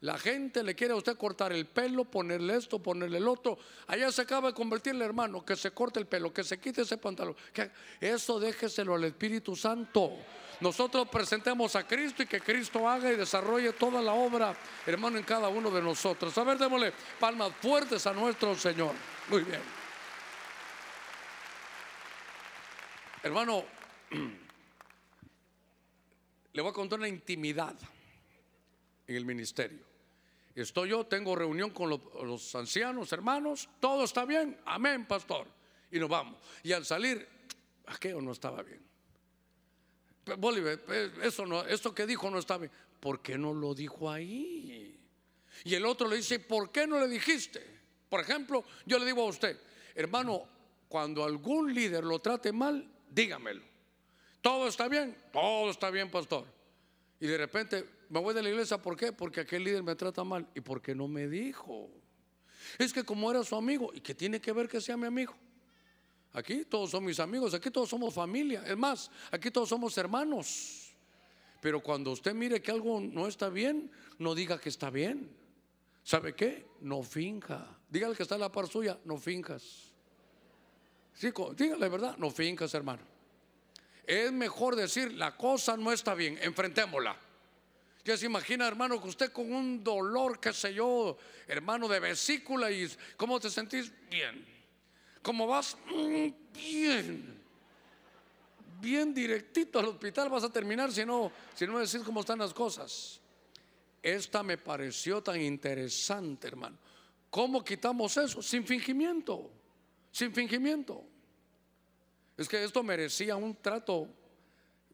La gente le quiere a usted cortar el pelo, ponerle esto, ponerle el otro. Allá se acaba de convertirle, hermano, que se corte el pelo, que se quite ese pantalón. Que eso déjeselo al Espíritu Santo. Nosotros presentemos a Cristo y que Cristo haga y desarrolle toda la obra, hermano, en cada uno de nosotros. A ver, démosle palmas fuertes a nuestro Señor. Muy bien. Hermano, le voy a contar una intimidad en el ministerio. Estoy yo, tengo reunión con los, ancianos, hermanos, todo está bien, amén, pastor. Y nos vamos. Y al salir, aquello no estaba bien. Bolívar, eso no, esto que dijo no estaba bien. ¿Por qué no lo dijo ahí? Y el otro le dice, ¿por qué no le dijiste? Por ejemplo, yo le digo a usted, hermano, cuando algún líder lo trate mal, dígamelo. ¿Todo está bien? Todo está bien, pastor. Y de repente me voy de la iglesia, ¿por qué? Porque aquel líder me trata mal. ¿Y por qué no me dijo? Es que como era su amigo, ¿y qué tiene que ver que sea mi amigo? Aquí todos son mis amigos, aquí todos somos familia. Es más, aquí todos somos hermanos. Pero cuando usted mire que algo no está bien, no diga que está bien. ¿Sabe qué? No finja. Dígale que está en la par suya, no finjas. Sí, dígale verdad, no fincas, hermano. Es mejor decir, la cosa no está bien, enfrentémosla. Ya se imagina, hermano, que usted con un dolor, qué sé yo, hermano, de vesícula y ¿cómo te sentís? Bien. ¿Cómo vas? Mm, bien. Bien directito al hospital vas a terminar si no, si no decís cómo están las cosas. Esta me pareció tan interesante, hermano. ¿Cómo quitamos eso? Sin fingimiento sin fingimiento. Es que esto merecía un trato.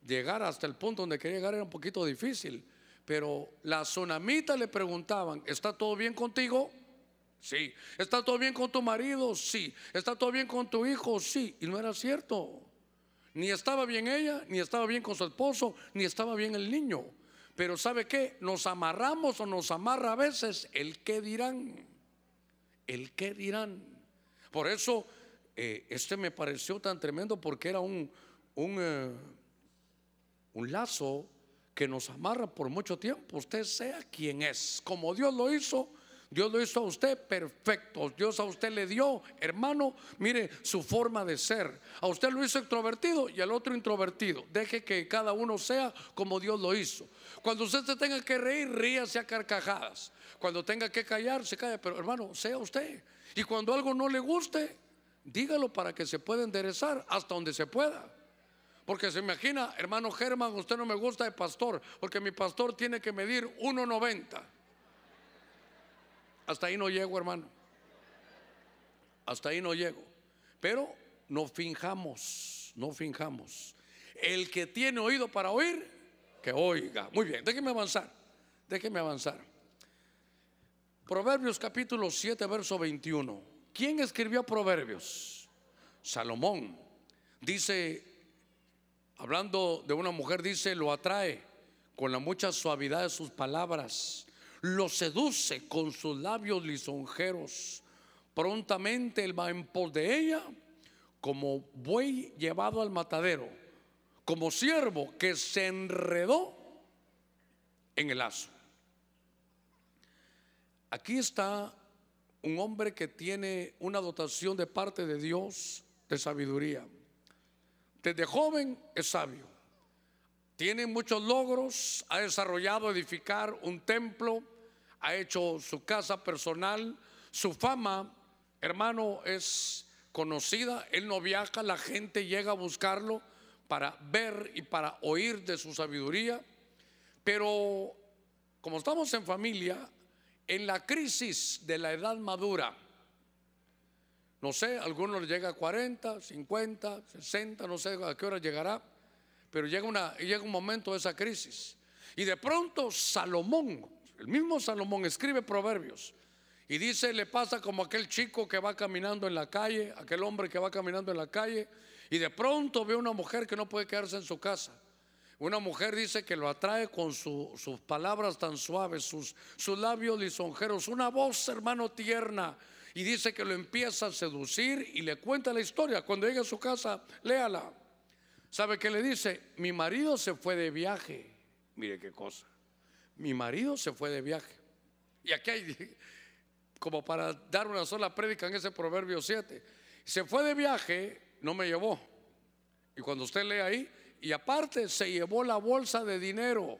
Llegar hasta el punto donde quería llegar era un poquito difícil. Pero la tsunamita le preguntaban, ¿está todo bien contigo? Sí. ¿Está todo bien con tu marido? Sí. ¿Está todo bien con tu hijo? Sí. Y no era cierto. Ni estaba bien ella, ni estaba bien con su esposo, ni estaba bien el niño. Pero ¿sabe qué? Nos amarramos o nos amarra a veces el qué dirán. El qué dirán. Por eso eh, este me pareció tan tremendo porque era un, un, eh, un lazo que nos amarra por mucho tiempo. Usted sea quien es. Como Dios lo hizo, Dios lo hizo a usted perfecto. Dios a usted le dio, hermano, mire su forma de ser. A usted lo hizo extrovertido y al otro introvertido. Deje que cada uno sea como Dios lo hizo. Cuando usted se tenga que reír, ríase a carcajadas. Cuando tenga que callar, se calla. Pero hermano, sea usted. Y cuando algo no le guste, dígalo para que se pueda enderezar hasta donde se pueda. Porque se imagina, hermano Germán, usted no me gusta de pastor, porque mi pastor tiene que medir 1,90. Hasta ahí no llego, hermano. Hasta ahí no llego. Pero no finjamos, no finjamos. El que tiene oído para oír, que oiga. Muy bien, déjeme avanzar, déjeme avanzar. Proverbios capítulo 7, verso 21. ¿Quién escribió Proverbios? Salomón. Dice, hablando de una mujer, dice, lo atrae con la mucha suavidad de sus palabras, lo seduce con sus labios lisonjeros. Prontamente él va en pos de ella como buey llevado al matadero, como siervo que se enredó en el lazo. Aquí está un hombre que tiene una dotación de parte de Dios de sabiduría. Desde joven es sabio. Tiene muchos logros, ha desarrollado edificar un templo, ha hecho su casa personal, su fama, hermano, es conocida, él no viaja, la gente llega a buscarlo para ver y para oír de su sabiduría, pero como estamos en familia, en la crisis de la edad madura, no sé, algunos llega a 40, 50, 60, no sé a qué hora llegará, pero llega, una, llega un momento de esa crisis. Y de pronto Salomón, el mismo Salomón escribe proverbios y dice, le pasa como aquel chico que va caminando en la calle, aquel hombre que va caminando en la calle y de pronto ve una mujer que no puede quedarse en su casa. Una mujer dice que lo atrae con sus palabras tan suaves, sus, sus labios lisonjeros, una voz, hermano, tierna. Y dice que lo empieza a seducir y le cuenta la historia. Cuando llega a su casa, léala. ¿Sabe qué le dice? Mi marido se fue de viaje. Mire qué cosa. Mi marido se fue de viaje. Y aquí hay, como para dar una sola prédica en ese proverbio 7. Se fue de viaje, no me llevó. Y cuando usted lee ahí, y aparte se llevó la bolsa de dinero.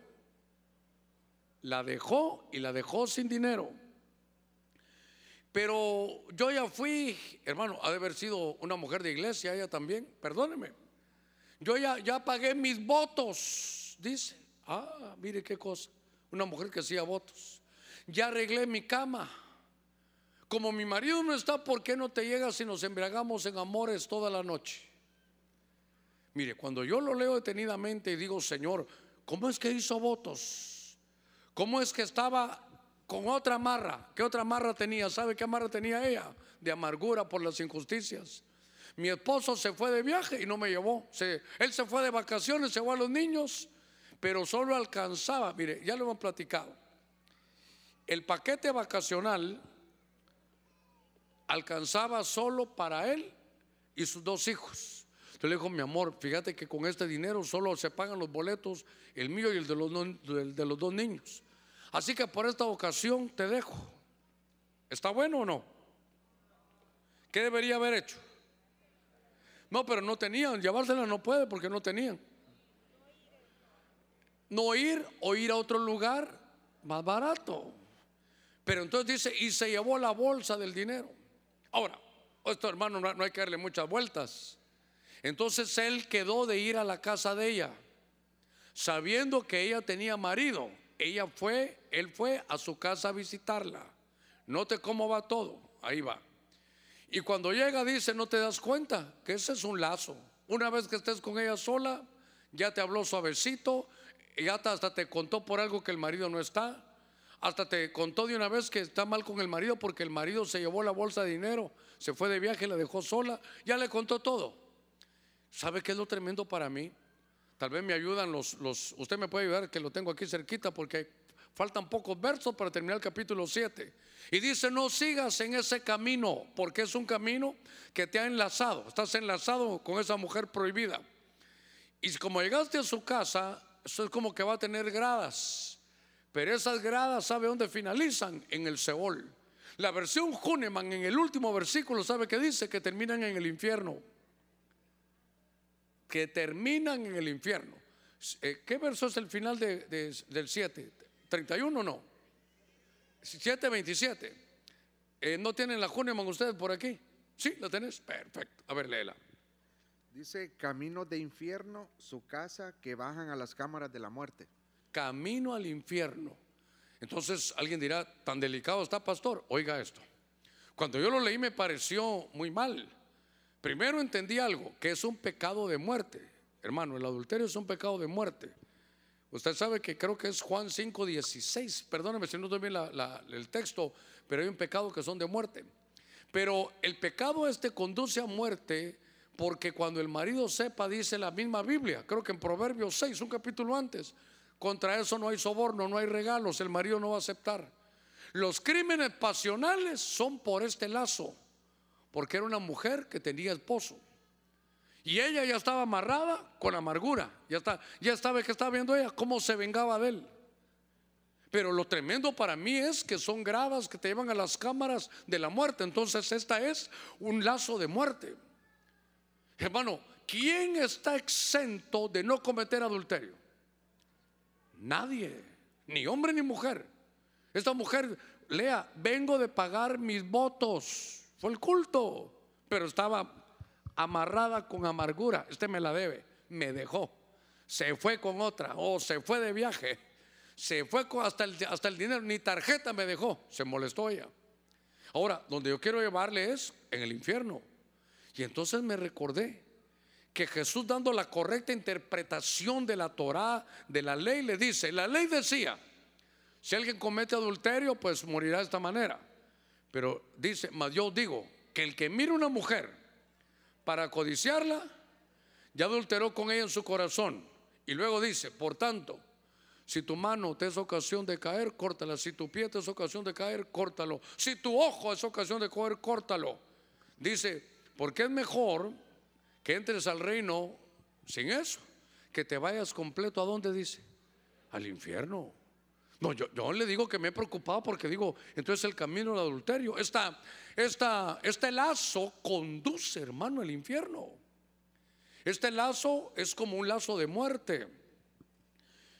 La dejó y la dejó sin dinero. Pero yo ya fui, hermano, ha de haber sido una mujer de iglesia, ella también, perdóneme. Yo ya, ya pagué mis votos, dice. Ah, mire qué cosa. Una mujer que hacía votos. Ya arreglé mi cama. Como mi marido no está, ¿por qué no te llegas si nos embriagamos en amores toda la noche? Mire, cuando yo lo leo detenidamente y digo, Señor, ¿cómo es que hizo votos? ¿Cómo es que estaba con otra amarra? ¿Qué otra amarra tenía? ¿Sabe qué amarra tenía ella? De amargura por las injusticias. Mi esposo se fue de viaje y no me llevó. él se fue de vacaciones, se fue a los niños, pero solo alcanzaba, mire, ya lo hemos platicado. El paquete vacacional alcanzaba solo para él y sus dos hijos. Yo le digo, mi amor, fíjate que con este dinero solo se pagan los boletos, el mío y el de los, de los dos niños. Así que por esta ocasión te dejo. ¿Está bueno o no? ¿Qué debería haber hecho? No, pero no tenían, llevársela no puede porque no tenían. No ir o ir a otro lugar más barato. Pero entonces dice, y se llevó la bolsa del dinero. Ahora, esto hermano, no hay que darle muchas vueltas. Entonces él quedó de ir a la casa de ella, sabiendo que ella tenía marido. Ella fue, él fue a su casa a visitarla. Note cómo va todo, ahí va. Y cuando llega dice, no te das cuenta que ese es un lazo. Una vez que estés con ella sola, ya te habló suavecito, y hasta te contó por algo que el marido no está. Hasta te contó de una vez que está mal con el marido porque el marido se llevó la bolsa de dinero, se fue de viaje, la dejó sola. Ya le contó todo. ¿Sabe qué es lo tremendo para mí? Tal vez me ayudan los, los, usted me puede ayudar que lo tengo aquí cerquita porque faltan pocos versos para terminar el capítulo 7. Y dice, no sigas en ese camino, porque es un camino que te ha enlazado, estás enlazado con esa mujer prohibida. Y como llegaste a su casa, eso es como que va a tener gradas, pero esas gradas, ¿sabe dónde finalizan? En el Seol. La versión Huneman en el último versículo, ¿sabe qué dice? Que terminan en el infierno que terminan en el infierno. Eh, ¿Qué verso es el final del 7? ¿31 no? 7, 27. Eh, ¿No tienen la Juneman ustedes por aquí? ¿Sí? ¿La tenés? Perfecto. A ver, léela. Dice, camino de infierno, su casa que bajan a las cámaras de la muerte. Camino al infierno. Entonces alguien dirá, tan delicado está, pastor. Oiga esto. Cuando yo lo leí me pareció muy mal. Primero entendí algo, que es un pecado de muerte. Hermano, el adulterio es un pecado de muerte. Usted sabe que creo que es Juan 5, 16. Perdóneme si no estoy bien el texto, pero hay un pecado que son de muerte. Pero el pecado este conduce a muerte porque cuando el marido sepa, dice la misma Biblia, creo que en Proverbios 6, un capítulo antes, contra eso no hay soborno, no hay regalos, el marido no va a aceptar. Los crímenes pasionales son por este lazo porque era una mujer que tenía esposo. Y ella ya estaba amarrada con amargura. Ya, está, ya estaba que estaba viendo ella cómo se vengaba de él. Pero lo tremendo para mí es que son gradas que te llevan a las cámaras de la muerte. Entonces esta es un lazo de muerte. Hermano, ¿quién está exento de no cometer adulterio? Nadie, ni hombre ni mujer. Esta mujer, lea, vengo de pagar mis votos. Fue el culto, pero estaba amarrada con amargura. Este me la debe, me dejó. Se fue con otra o se fue de viaje. Se fue con hasta el, hasta el dinero, ni tarjeta me dejó. Se molestó ella. Ahora, donde yo quiero llevarle es en el infierno. Y entonces me recordé que Jesús dando la correcta interpretación de la Torá, de la ley, le dice, la ley decía, si alguien comete adulterio, pues morirá de esta manera. Pero dice, mas yo digo, que el que mire una mujer para codiciarla, ya adulteró con ella en su corazón. Y luego dice, por tanto, si tu mano te es ocasión de caer, córtala. Si tu pie te es ocasión de caer, córtalo. Si tu ojo es ocasión de caer, córtalo. Dice, porque es mejor que entres al reino sin eso, que te vayas completo a dónde dice, al infierno. No, yo, le digo que me he preocupado porque digo, entonces el camino del adulterio, esta, esta, este lazo conduce, hermano, al infierno. Este lazo es como un lazo de muerte.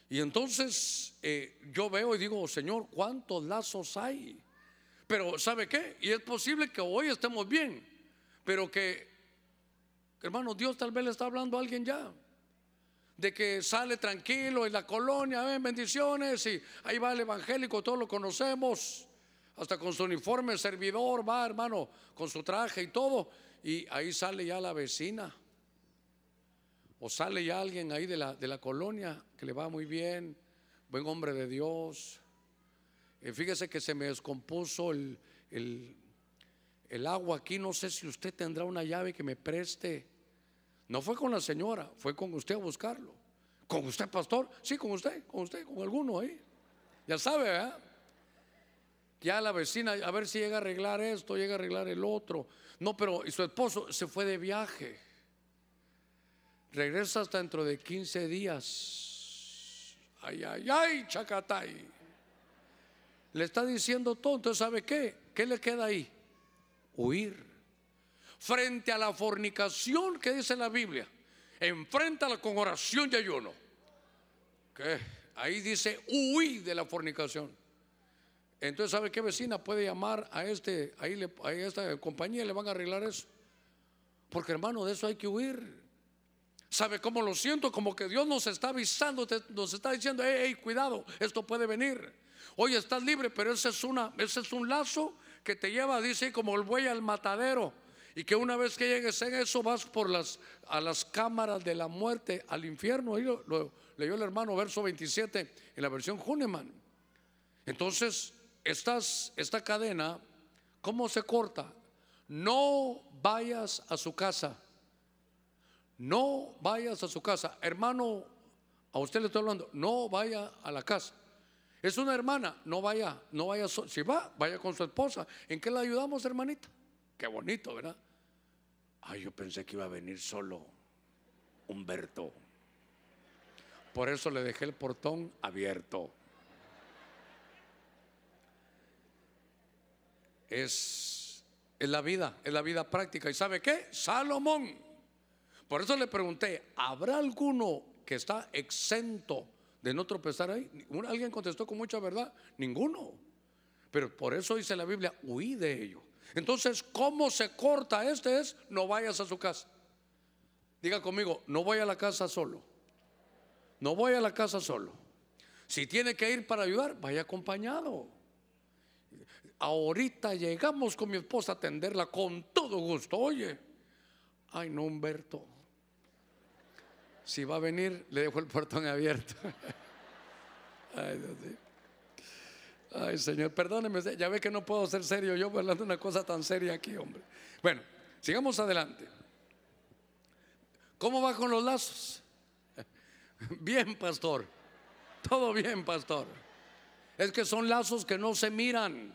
Y entonces eh, yo veo y digo, Señor, ¿cuántos lazos hay? Pero ¿sabe qué? Y es posible que hoy estemos bien, pero que, hermano, Dios tal vez le está hablando a alguien ya de que sale tranquilo en la colonia, ven bendiciones y ahí va el evangélico, todos lo conocemos, hasta con su uniforme servidor, va hermano, con su traje y todo, y ahí sale ya la vecina, o sale ya alguien ahí de la, de la colonia que le va muy bien, buen hombre de Dios. Fíjese que se me descompuso el, el, el agua aquí, no sé si usted tendrá una llave que me preste. No fue con la señora, fue con usted a buscarlo. ¿Con usted, pastor? Sí, con usted, con usted, con alguno ahí. Ya sabe, ¿verdad? Ya la vecina, a ver si llega a arreglar esto, llega a arreglar el otro. No, pero su esposo se fue de viaje. Regresa hasta dentro de 15 días. Ay, ay, ay, chacatay. Le está diciendo todo. Entonces, ¿sabe qué? ¿Qué le queda ahí? Huir frente a la fornicación que dice la Biblia, enfréntala con oración y ayuno. Que ahí dice huí de la fornicación. Entonces, ¿sabe qué vecina puede llamar a este, ahí le, esta compañía le van a arreglar eso? Porque hermano, de eso hay que huir. ¿Sabe cómo lo siento? Como que Dios nos está avisando, nos está diciendo, hey, cuidado, esto puede venir. Hoy estás libre, pero ese es, una, ese es un lazo que te lleva, dice, como el buey al matadero. Y que una vez que llegues en eso vas por las, a las cámaras de la muerte, al infierno. Ahí lo, leyó el hermano verso 27 en la versión Huneman. Entonces, esta cadena, ¿cómo se corta? No vayas a su casa. No vayas a su casa. Hermano, a usted le estoy hablando, no vaya a la casa. Es una hermana, no vaya, no vaya, si va, vaya con su esposa. ¿En qué le ayudamos, hermanita? Qué bonito, ¿verdad? Ay, yo pensé que iba a venir solo Humberto. Por eso le dejé el portón abierto. Es, es la vida, es la vida práctica. ¿Y sabe qué? Salomón. Por eso le pregunté, ¿habrá alguno que está exento de no tropezar ahí? Alguien contestó con mucha verdad, ninguno. Pero por eso dice la Biblia, huí de ello. Entonces, ¿cómo se corta este es? No vayas a su casa. Diga conmigo, no voy a la casa solo. No voy a la casa solo. Si tiene que ir para ayudar, vaya acompañado. Ahorita llegamos con mi esposa a atenderla con todo gusto. Oye, ay no, Humberto. Si va a venir, le dejo el portón abierto. ay, Dios mío. Ay, Señor, perdóneme, ya ve que no puedo ser serio yo hablando de una cosa tan seria aquí, hombre. Bueno, sigamos adelante. ¿Cómo va con los lazos? Bien, pastor. Todo bien, pastor. Es que son lazos que no se miran,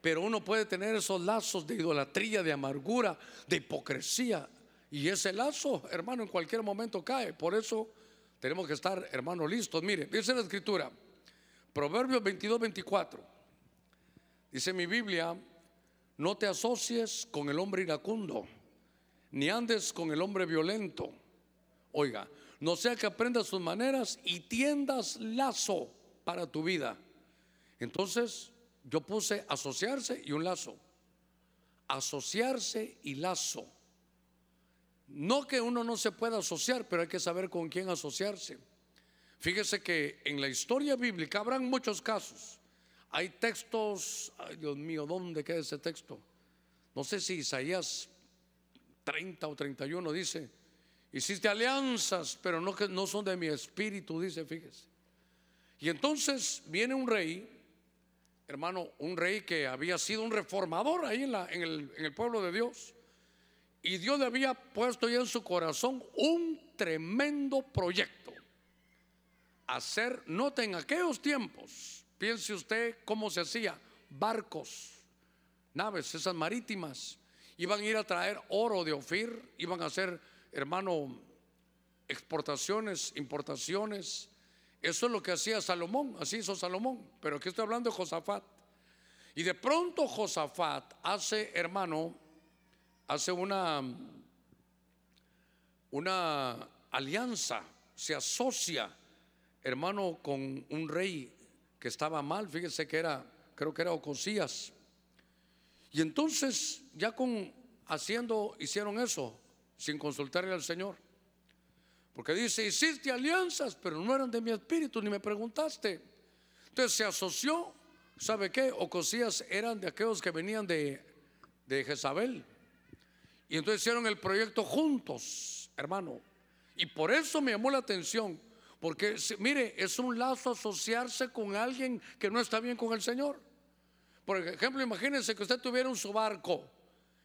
pero uno puede tener esos lazos de idolatría, de amargura, de hipocresía. Y ese lazo, hermano, en cualquier momento cae. Por eso tenemos que estar, hermano, listos. Mire, dice la escritura, Proverbios 22, 24. Dice mi Biblia, no te asocies con el hombre iracundo, ni andes con el hombre violento. Oiga, no sea que aprendas sus maneras y tiendas lazo para tu vida. Entonces yo puse asociarse y un lazo. Asociarse y lazo. No que uno no se pueda asociar, pero hay que saber con quién asociarse. Fíjese que en la historia bíblica habrán muchos casos. Hay textos, ay Dios mío, ¿dónde queda ese texto? No sé si Isaías 30 o 31 dice, hiciste alianzas, pero no, son de mi espíritu, dice, fíjese. Y entonces viene un rey, hermano, un rey que había sido un reformador ahí en, el, en el pueblo de Dios. Y Dios le había puesto ya en su corazón un tremendo proyecto. Hacer, noten en aquellos tiempos, piense usted cómo se hacía, barcos, naves, esas marítimas, iban a ir a traer oro de Ofir, iban a hacer, hermano, exportaciones, importaciones. Eso es lo que hacía Salomón, así hizo Salomón, pero aquí estoy hablando de Josafat. Y de pronto Josafat hace, hermano, hace una, una alianza, se asocia, hermano, con un rey que estaba mal, fíjese que era, creo que era Ocosías. Y entonces, ya con haciendo, hicieron eso, sin consultarle al Señor. Porque dice, hiciste alianzas, pero no eran de mi espíritu, ni me preguntaste. Entonces se asoció, ¿sabe qué? Ocosías eran de aquellos que venían de, de Jezabel. Y entonces hicieron el proyecto juntos, hermano. Y por eso me llamó la atención, porque mire, es un lazo asociarse con alguien que no está bien con el Señor. Por ejemplo, imagínense que usted tuviera un su barco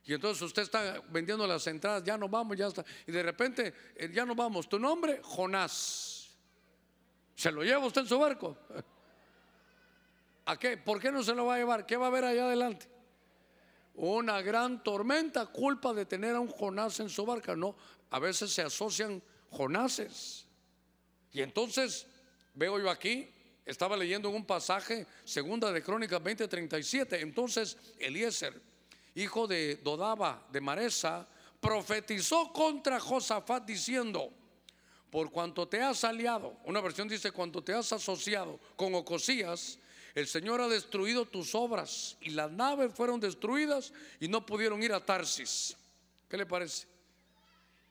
y entonces usted está vendiendo las entradas, ya no vamos, ya está. Y de repente, eh, ya no vamos. ¿Tu nombre? Jonás. ¿Se lo lleva usted en su barco? ¿A qué? ¿Por qué no se lo va a llevar? ¿Qué va a haber allá adelante? Una gran tormenta, culpa de tener a un Jonás en su barca. No, a veces se asocian Jonases. Y entonces, veo yo aquí, estaba leyendo un pasaje, segunda de Crónicas 20:37. Entonces, Eliezer, hijo de Dodaba de Maresa, profetizó contra Josafat diciendo: Por cuanto te has aliado, una versión dice: Cuanto te has asociado con Ocosías, el Señor ha destruido tus obras y las naves fueron destruidas y no pudieron ir a Tarsis. ¿Qué le parece?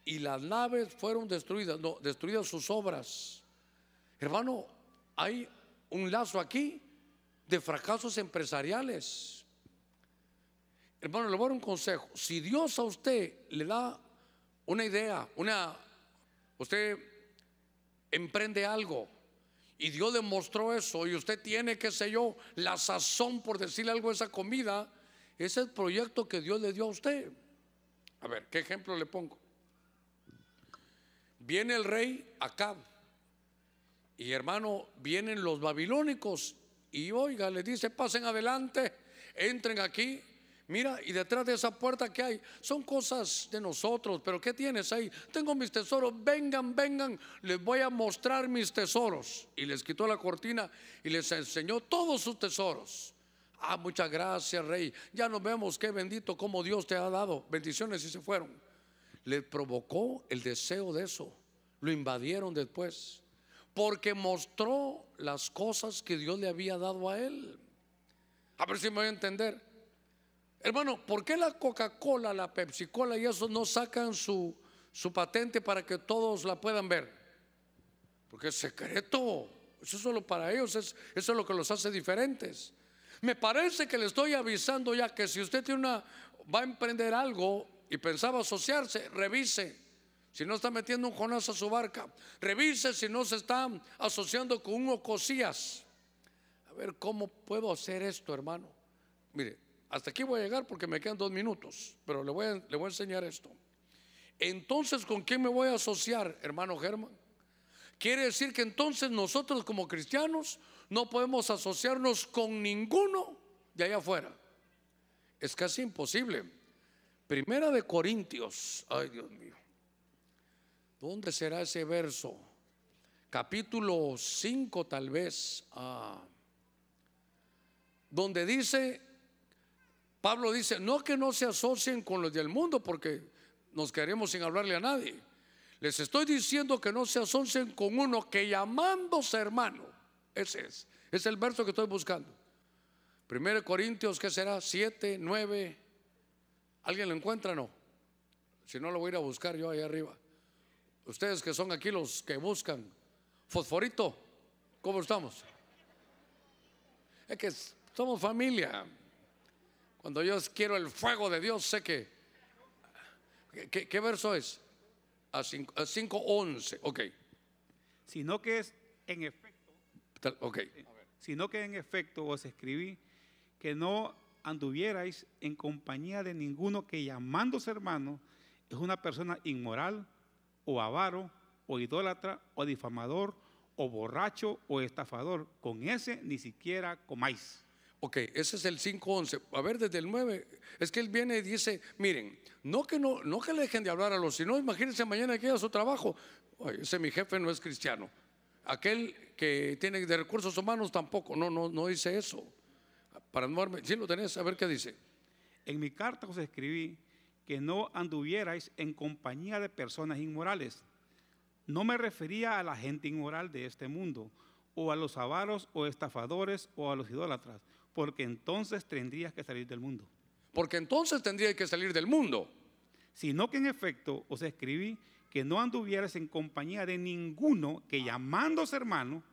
Y las naves fueron destruidas, no, destruidas sus obras. Hermano, hay un lazo aquí de fracasos empresariales. Hermano, le voy a dar un consejo. Si Dios a usted le da una idea, una, usted emprende algo y Dios le mostró eso y usted tiene, qué sé yo, la sazón por decirle algo a esa comida, ese es el proyecto que Dios le dio a usted. A ver, ¿qué ejemplo le pongo? Viene el rey Acab y hermano, vienen los babilónicos y oiga, le dice, pasen adelante, entren aquí. Mira, y detrás de esa puerta que hay, son cosas de nosotros, pero ¿qué tienes ahí? Tengo mis tesoros, vengan, vengan, les voy a mostrar mis tesoros. Y les quitó la cortina y les enseñó todos sus tesoros. Ah, muchas gracias, rey. Ya nos vemos, qué bendito como Dios te ha dado. Bendiciones y se fueron. Le provocó el deseo de eso. Lo invadieron después porque mostró las cosas que Dios le había dado a él. A ver si me voy a entender. Hermano, ¿por qué la Coca-Cola, la Pepsi-Cola y eso no sacan su, su patente para que todos la puedan ver? Porque es secreto. Eso es solo para ellos. eso es lo que los hace diferentes. Me parece que le estoy avisando ya que si usted tiene una, va a emprender algo y pensaba asociarse, revise si no está metiendo un Jonás a su barca. Revise si no se está asociando con un Ocosías. A ver, ¿cómo puedo hacer esto, hermano? Mire, hasta aquí voy a llegar porque me quedan dos minutos, pero le voy a, le voy a enseñar esto. Entonces, ¿con quién me voy a asociar, hermano Germán? Quiere decir que entonces nosotros como cristianos no podemos asociarnos con ninguno de allá afuera. Es casi imposible. Primera de Corintios, ay Dios mío. ¿Dónde será ese verso? Capítulo 5 tal vez. Ah, donde dice, Pablo dice, no que no se asocien con los del mundo porque nos queremos sin hablarle a nadie. Les estoy diciendo que no se asocien con uno que llamándose hermano. Ese es. Es el verso que estoy buscando. Primero Corintios, ¿qué será? 7, 9. ¿Alguien lo encuentra? No. Si no, lo voy a ir a buscar yo ahí arriba. Ustedes que son aquí los que buscan. Fosforito, ¿cómo estamos? Es que somos familia. Cuando yo quiero el fuego de Dios, sé que. ¿Qué, verso es? A 5.11, ok. Sino que es en efecto. Ok. Sino que en efecto os escribí que no anduvierais en compañía de ninguno que llamándose hermano es una persona inmoral o avaro o idólatra o difamador o borracho o estafador. Con ese ni siquiera comáis. Ok, ese es el 5.11. A ver, desde el 9, es que él viene y dice, miren, no que, no, no que le dejen de hablar a los, sino imagínense mañana que a su trabajo. ese mi jefe no es cristiano. Aquel que tiene de recursos humanos tampoco, no, no, no dice eso. Para no si lo tenés, a ver qué dice. En mi carta os escribí que no anduvierais en compañía de personas inmorales. No me refería a la gente inmoral de este mundo, o a los avaros o estafadores o a los idólatras, porque entonces tendrías que salir del mundo. Porque entonces tendría que salir del mundo. Sino que en efecto os escribí que no anduvieras en compañía de ninguno que llamándose hermano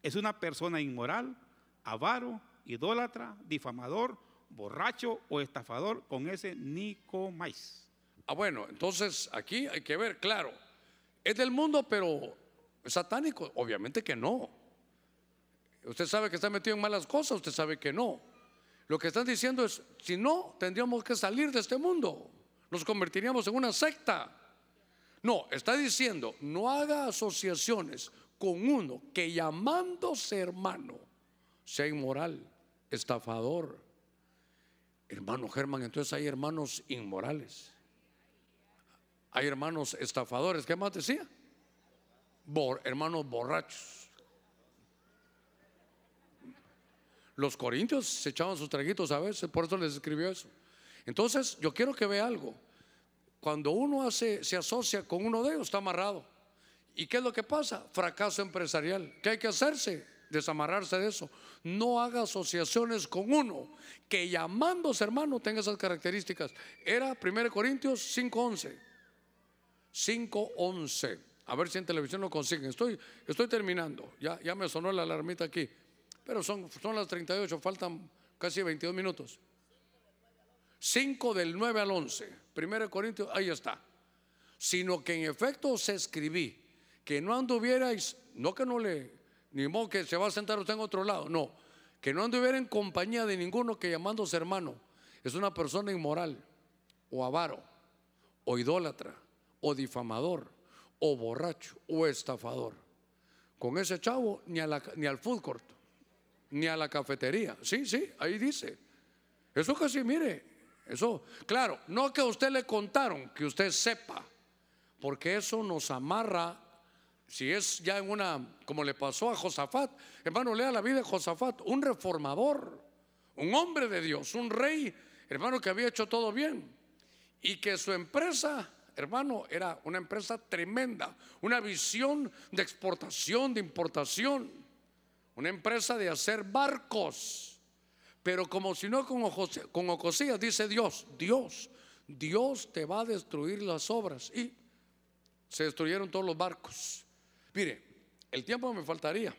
es una persona inmoral, avaro, idólatra, difamador, borracho o estafador, con ese ni comáis. Ah, bueno, entonces aquí hay que ver, claro, es del mundo, pero satánico, obviamente que no. Usted sabe que está metido en malas cosas, usted sabe que no. Lo que están diciendo es, si no, tendríamos que salir de este mundo. Nos convertiríamos en una secta. No, está diciendo, no haga asociaciones con uno que llamándose hermano sea inmoral, estafador. Hermano Germán, entonces hay hermanos inmorales. Hay hermanos estafadores. ¿Qué más decía? hermanos borrachos Los corintios se echaban sus traguitos a veces, por eso les escribió eso. Entonces, yo quiero que vea algo. Cuando uno hace, se asocia con uno de ellos, está amarrado. ¿Y qué es lo que pasa? Fracaso empresarial. ¿Qué hay que hacerse? Desamarrarse de eso. No haga asociaciones con uno que llamándose hermano tenga esas características. Era 1 Corintios 5.11. 5.11. A ver si en televisión lo consiguen. Estoy, terminando. Ya, ya me sonó la alarmita aquí. Pero son, son las 38, faltan casi 22 minutos. 5 del 9 al 11. 1 Corintios, ahí está. Sino que en efecto os escribí que no anduvierais, no que no le, ni modo que se va a sentar usted en otro lado, no, que no anduviera en compañía de ninguno que llamándose hermano es una persona inmoral, o avaro, o idólatra, o difamador, o borracho, o estafador. Con ese chavo ni, ni al food court ni a la cafetería. Sí, sí, ahí dice. Eso casi, mire, eso, claro, no que a usted le contaron, que usted sepa, porque eso nos amarra, si es ya en una, como le pasó a Josafat, hermano, lea la vida de Josafat, un reformador, un hombre de Dios, un rey, hermano, que había hecho todo bien, y que su empresa, hermano, era una empresa tremenda, una visión de exportación, de importación una empresa de hacer barcos. Pero como si no con, con Ocosías, dice Dios, Dios, Dios te va a destruir las obras. Y se destruyeron todos los barcos. Mire, el tiempo me faltaría.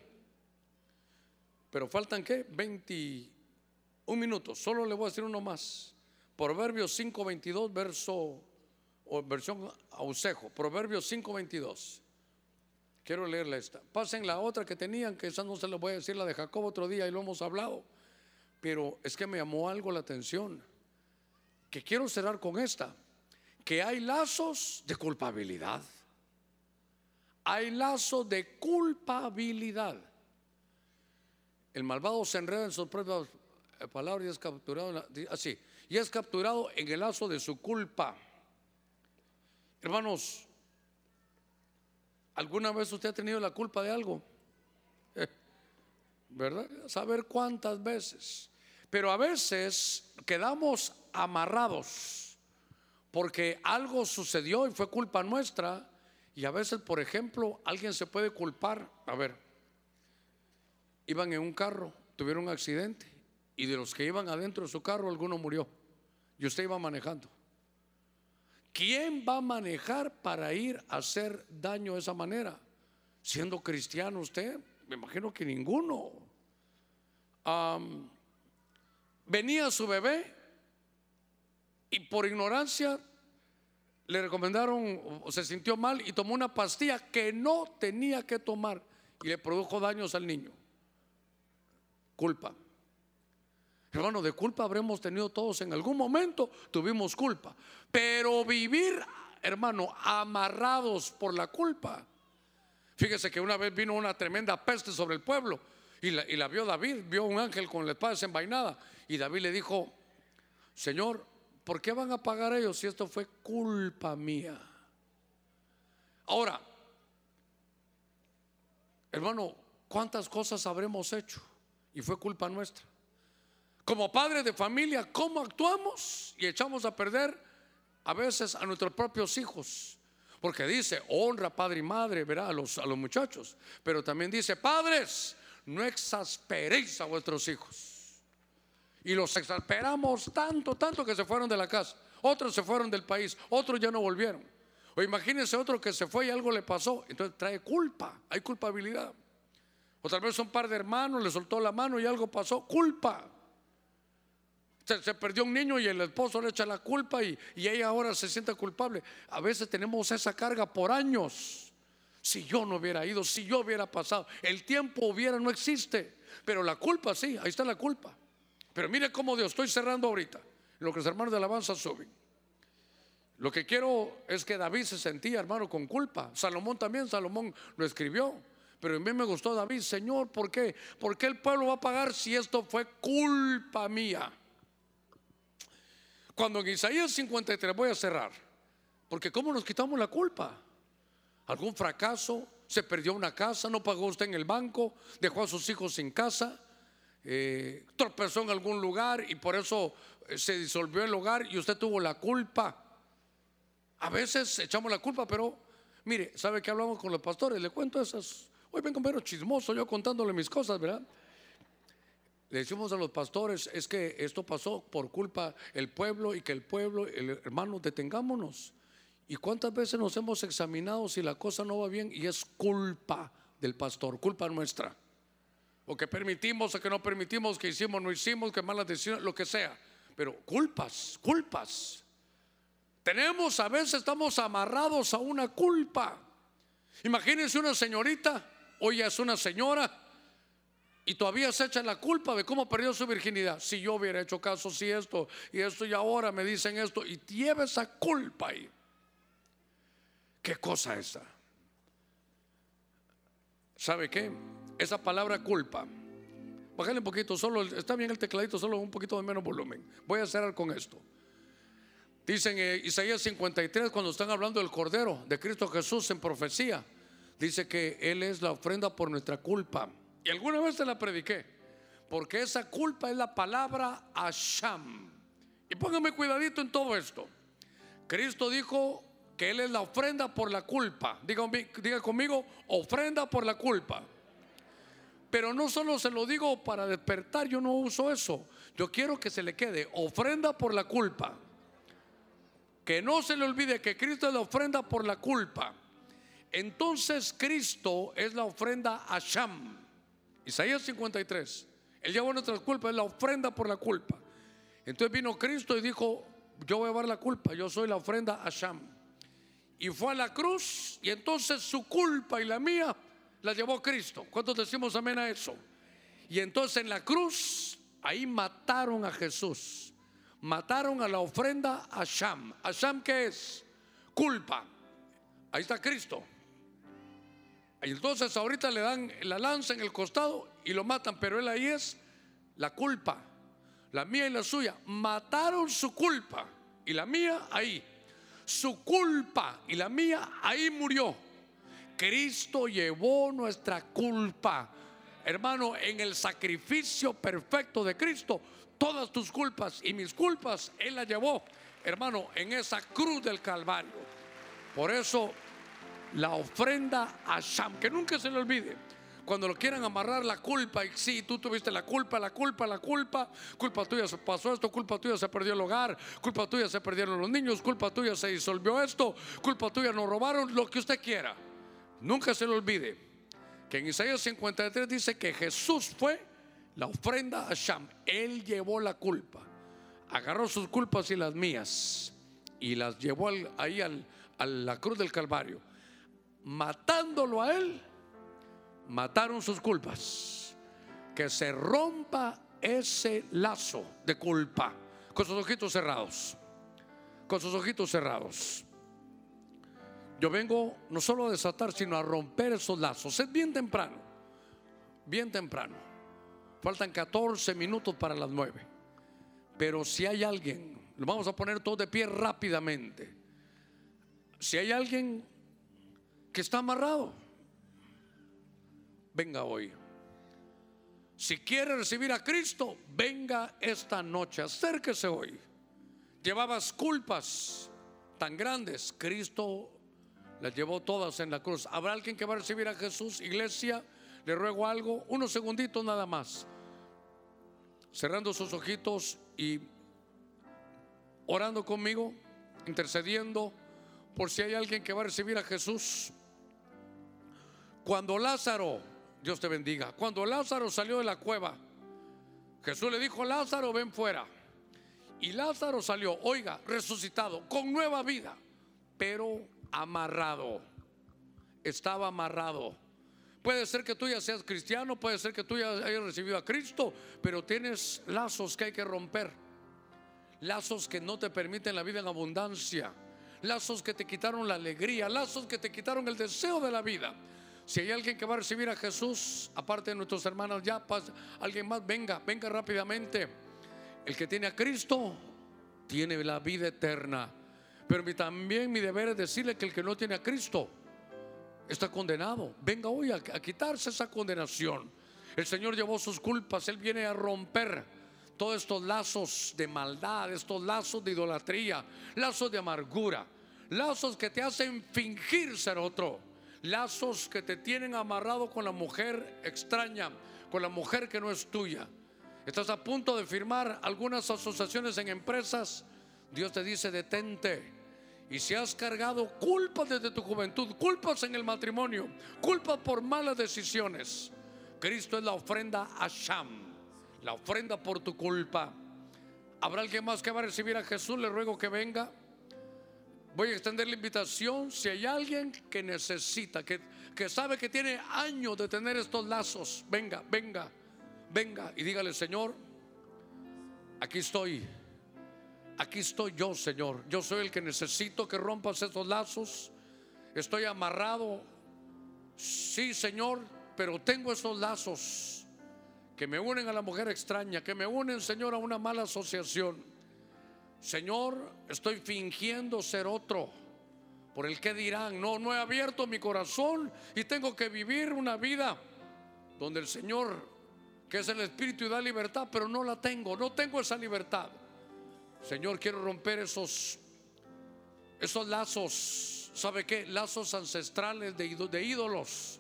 Pero faltan qué? 21 minutos. Solo le voy a decir uno más. Proverbios 5:22, verso o versión ausejo. Proverbios 5:22. Quiero leerla esta. Pasen la otra que tenían, que esa no se la voy a decir, la de Jacob otro día y lo hemos hablado. Pero es que me llamó algo la atención. Que quiero cerrar con esta. Que hay lazos de culpabilidad. Hay lazos de culpabilidad. El malvado se enreda en sus propias palabras y es capturado así. Y es capturado en el lazo de su culpa. Hermanos, ¿Alguna vez usted ha tenido la culpa de algo? Eh, ¿Verdad? Saber cuántas veces. Pero a veces quedamos amarrados porque algo sucedió y fue culpa nuestra. Y a veces, por ejemplo, alguien se puede culpar. A ver, iban en un carro, tuvieron un accidente y de los que iban adentro de su carro, alguno murió. Y usted iba manejando. ¿Quién va a manejar para ir a hacer daño de esa manera? Siendo cristiano usted, me imagino que ninguno. venía su bebé y por ignorancia le recomendaron, se sintió mal y tomó una pastilla que no tenía que tomar y le produjo daños al niño. Culpa. Hermano, de culpa habremos tenido todos en algún momento, tuvimos culpa. Pero vivir, hermano, amarrados por la culpa. Fíjese que una vez vino una tremenda peste sobre el pueblo y la, y la vio David, vio un ángel con la espada desenvainada. Y David le dijo, Señor, ¿por qué van a pagar ellos si esto fue culpa mía? Ahora, hermano, ¿cuántas cosas habremos hecho? Y fue culpa nuestra como padres de familia, cómo actuamos y echamos a perder a veces a nuestros propios hijos. Porque dice, honra padre y madre, verá, a los, a los muchachos. Pero también dice, padres, no exasperéis a vuestros hijos. Y los exasperamos tanto, tanto que se fueron de la casa. Otros se fueron del país, otros ya no volvieron. O imagínense otro que se fue y algo le pasó. Entonces trae culpa, hay culpabilidad. O tal vez un par de hermanos le soltó la mano y algo pasó, culpa se, perdió un niño y el esposo le echa la culpa y, y ella ahora se siente culpable. A veces tenemos esa carga por años. Si yo no hubiera ido, si yo hubiera pasado, el tiempo hubiera, no existe. Pero la culpa sí, ahí está la culpa. Pero mire cómo Dios, estoy cerrando ahorita, lo que los hermanos de alabanza suben. Lo que quiero es que David se sentía, hermano, con culpa. Salomón también, Salomón lo escribió. Pero a mí me gustó David, Señor, ¿por qué? ¿Por qué el pueblo va a pagar si esto fue culpa mía? Cuando en Isaías 53 voy a cerrar, porque ¿cómo nos quitamos la culpa? ¿Algún fracaso? ¿Se perdió una casa? ¿No pagó usted en el banco? ¿Dejó a sus hijos sin casa? Eh, ¿Tropezó en algún lugar y por eso eh, se disolvió el hogar y usted tuvo la culpa? A veces echamos la culpa, pero mire, ¿sabe que hablamos con los pastores? Le cuento esas. Hoy vengo pero chismoso yo contándole mis cosas, ¿verdad? Le decimos a los pastores, es que esto pasó por culpa el pueblo y que el pueblo, el hermano, detengámonos. ¿Y cuántas veces nos hemos examinado si la cosa no va bien y es culpa del pastor, culpa nuestra? O que permitimos o que no permitimos, que hicimos, no hicimos, que malas decisiones, lo que sea. Pero culpas, culpas. Tenemos, a veces estamos amarrados a una culpa. Imagínense una señorita, hoy es una señora, y todavía se echa la culpa de cómo perdió su virginidad. Si yo hubiera hecho caso, si esto y esto y ahora me dicen esto y lleva esa culpa ahí. ¿Qué cosa esa? ¿Sabe qué? Esa palabra culpa. Bájale un poquito, solo está bien el tecladito, solo un poquito de menos volumen. Voy a cerrar con esto. Dicen en Isaías 53 cuando están hablando del Cordero de Cristo Jesús en profecía, dice que Él es la ofrenda por nuestra culpa. Y alguna vez te la prediqué. Porque esa culpa es la palabra Asham. Y póngame cuidadito en todo esto. Cristo dijo que Él es la ofrenda por la culpa. Diga conmigo, ofrenda por la culpa. Pero no solo se lo digo para despertar, yo no uso eso. Yo quiero que se le quede ofrenda por la culpa. Que no se le olvide que Cristo es la ofrenda por la culpa. Entonces Cristo es la ofrenda Asham. Isaías 53. Él llevó nuestras culpas, es la ofrenda por la culpa. Entonces vino Cristo y dijo, yo voy a llevar la culpa, yo soy la ofrenda a Sham. Y fue a la cruz y entonces su culpa y la mía la llevó Cristo. ¿Cuántos decimos amén a eso? Y entonces en la cruz, ahí mataron a Jesús. Mataron a la ofrenda a Sham. ¿A Sham qué es? Culpa. Ahí está Cristo. Y entonces ahorita le dan la lanza en el costado y lo matan, pero él ahí es la culpa, la mía y la suya. Mataron su culpa y la mía ahí. Su culpa y la mía ahí murió. Cristo llevó nuestra culpa. Hermano, en el sacrificio perfecto de Cristo, todas tus culpas y mis culpas, Él las llevó, hermano, en esa cruz del Calvario. Por eso, la ofrenda a Sham, que nunca se le olvide, cuando lo quieran amarrar la culpa, y sí, tú tuviste la culpa, la culpa, la culpa, culpa tuya se pasó esto, culpa tuya se perdió el hogar, culpa tuya se perdieron los niños, culpa tuya se disolvió esto, culpa tuya nos robaron, lo que usted quiera. Nunca se le olvide que en Isaías 53 dice que Jesús fue la ofrenda a Sham. Él llevó la culpa, agarró sus culpas y las mías y las llevó ahí a la cruz del Calvario. Matándolo a él, mataron sus culpas. Que se rompa ese lazo de culpa con sus ojitos cerrados. Con sus ojitos cerrados. Yo vengo no solo a desatar, sino a romper esos lazos. Es bien temprano, bien temprano. Faltan 14 minutos para las 9. Pero si hay alguien, lo vamos a poner todo de pie rápidamente. Si hay alguien que está amarrado, venga hoy. Si quiere recibir a Cristo, venga esta noche, acérquese hoy. Llevabas culpas tan grandes, Cristo las llevó todas en la cruz. ¿Habrá alguien que va a recibir a Jesús? Iglesia, le ruego algo, unos segunditos nada más. Cerrando sus ojitos y orando conmigo, intercediendo por si hay alguien que va a recibir a Jesús. Cuando Lázaro, Dios te bendiga, cuando Lázaro salió de la cueva, Jesús le dijo, Lázaro, ven fuera. Y Lázaro salió, oiga, resucitado, con nueva vida, pero amarrado. Estaba amarrado. Puede ser que tú ya seas cristiano, puede ser que tú ya hayas recibido a Cristo, pero tienes lazos que hay que romper. Lazos que no te permiten la vida en abundancia. Lazos que te quitaron la alegría, lazos que te quitaron el deseo de la vida. Si hay alguien que va a recibir a Jesús, aparte de nuestros hermanos ya, alguien más, venga, venga rápidamente. El que tiene a Cristo tiene la vida eterna. Pero también mi deber es decirle que el que no tiene a Cristo está condenado. Venga hoy a, quitarse esa condenación. El Señor llevó sus culpas, Él viene a romper todos estos lazos de maldad, estos lazos de idolatría, lazos de amargura, lazos que te hacen fingir ser otro, lazos que te tienen amarrado con la mujer extraña, con la mujer que no es tuya. Estás a punto de firmar algunas asociaciones en empresas. Dios te dice, detente. Y si has cargado culpas desde tu juventud, culpas en el matrimonio, culpas por malas decisiones, Cristo es la ofrenda a Sham, la ofrenda por tu culpa. ¿Habrá alguien más que va a recibir a Jesús? Le ruego que venga. Voy a extender la invitación. Si hay alguien que necesita, que, que sabe que tiene años de tener estos lazos, venga, venga, venga y dígale, Señor, aquí estoy aquí estoy yo, Señor. Yo soy el que necesito que rompas esos lazos. Estoy amarrado. Sí, Señor, pero tengo esos lazos que me unen a la mujer extraña, que me unen, Señor, a una mala asociación. Señor, estoy fingiendo ser otro. Por el que dirán, no, no he abierto mi corazón y tengo que vivir una vida donde el Señor, que es el Espíritu y da libertad, pero no la tengo, no tengo esa libertad. Señor, quiero romper esos, esos lazos, ¿sabe qué? Lazos ancestrales de, de ídolos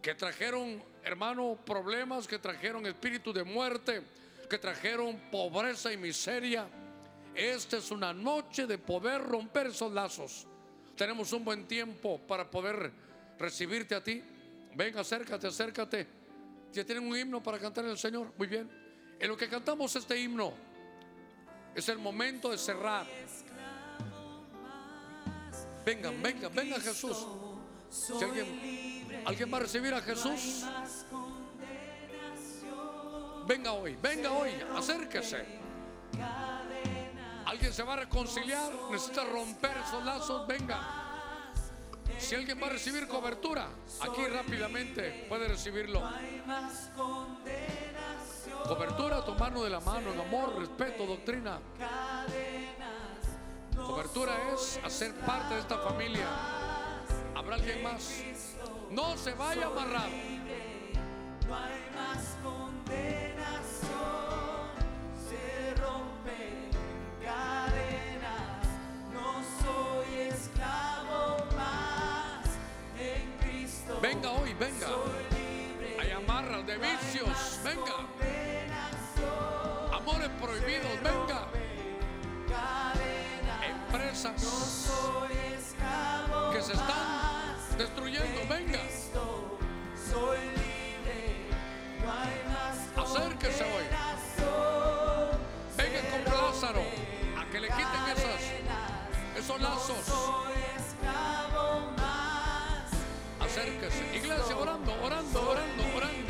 que trajeron, hermano, problemas, que trajeron espíritu de muerte, que trajeron pobreza y miseria. Esta es una noche de poder romper esos lazos. Tenemos un buen tiempo para poder recibirte a ti. Venga, acércate, acércate. Ya tienen un himno para cantar al Señor. Muy bien. En lo que cantamos este himno, es el momento de cerrar. Vengan, vengan, venga Jesús. Si alguien, alguien va a recibir a Jesús, venga hoy, venga hoy, acérquese. Alguien se va a reconciliar, necesita romper esos lazos, venga. Si alguien va a recibir cobertura, aquí rápidamente puede recibirlo. Cobertura, tomarnos de la mano en amor, respeto, doctrina. Cobertura es hacer parte de esta familia. ¿Habrá alguien más? No se vaya amarrado. No hay más condenación, se rompen cadenas, no soy esclavo más en Cristo. Venga hoy, venga. Hay amarras de vicios. Venga. Amores prohibidos. Venga. Empresas que se están destruyendo. Venga. Acérquese hoy. Venga con Lázaro a que le quiten esas, esos lazos. Acérquese. Iglesia, orando, orando, orando, orando.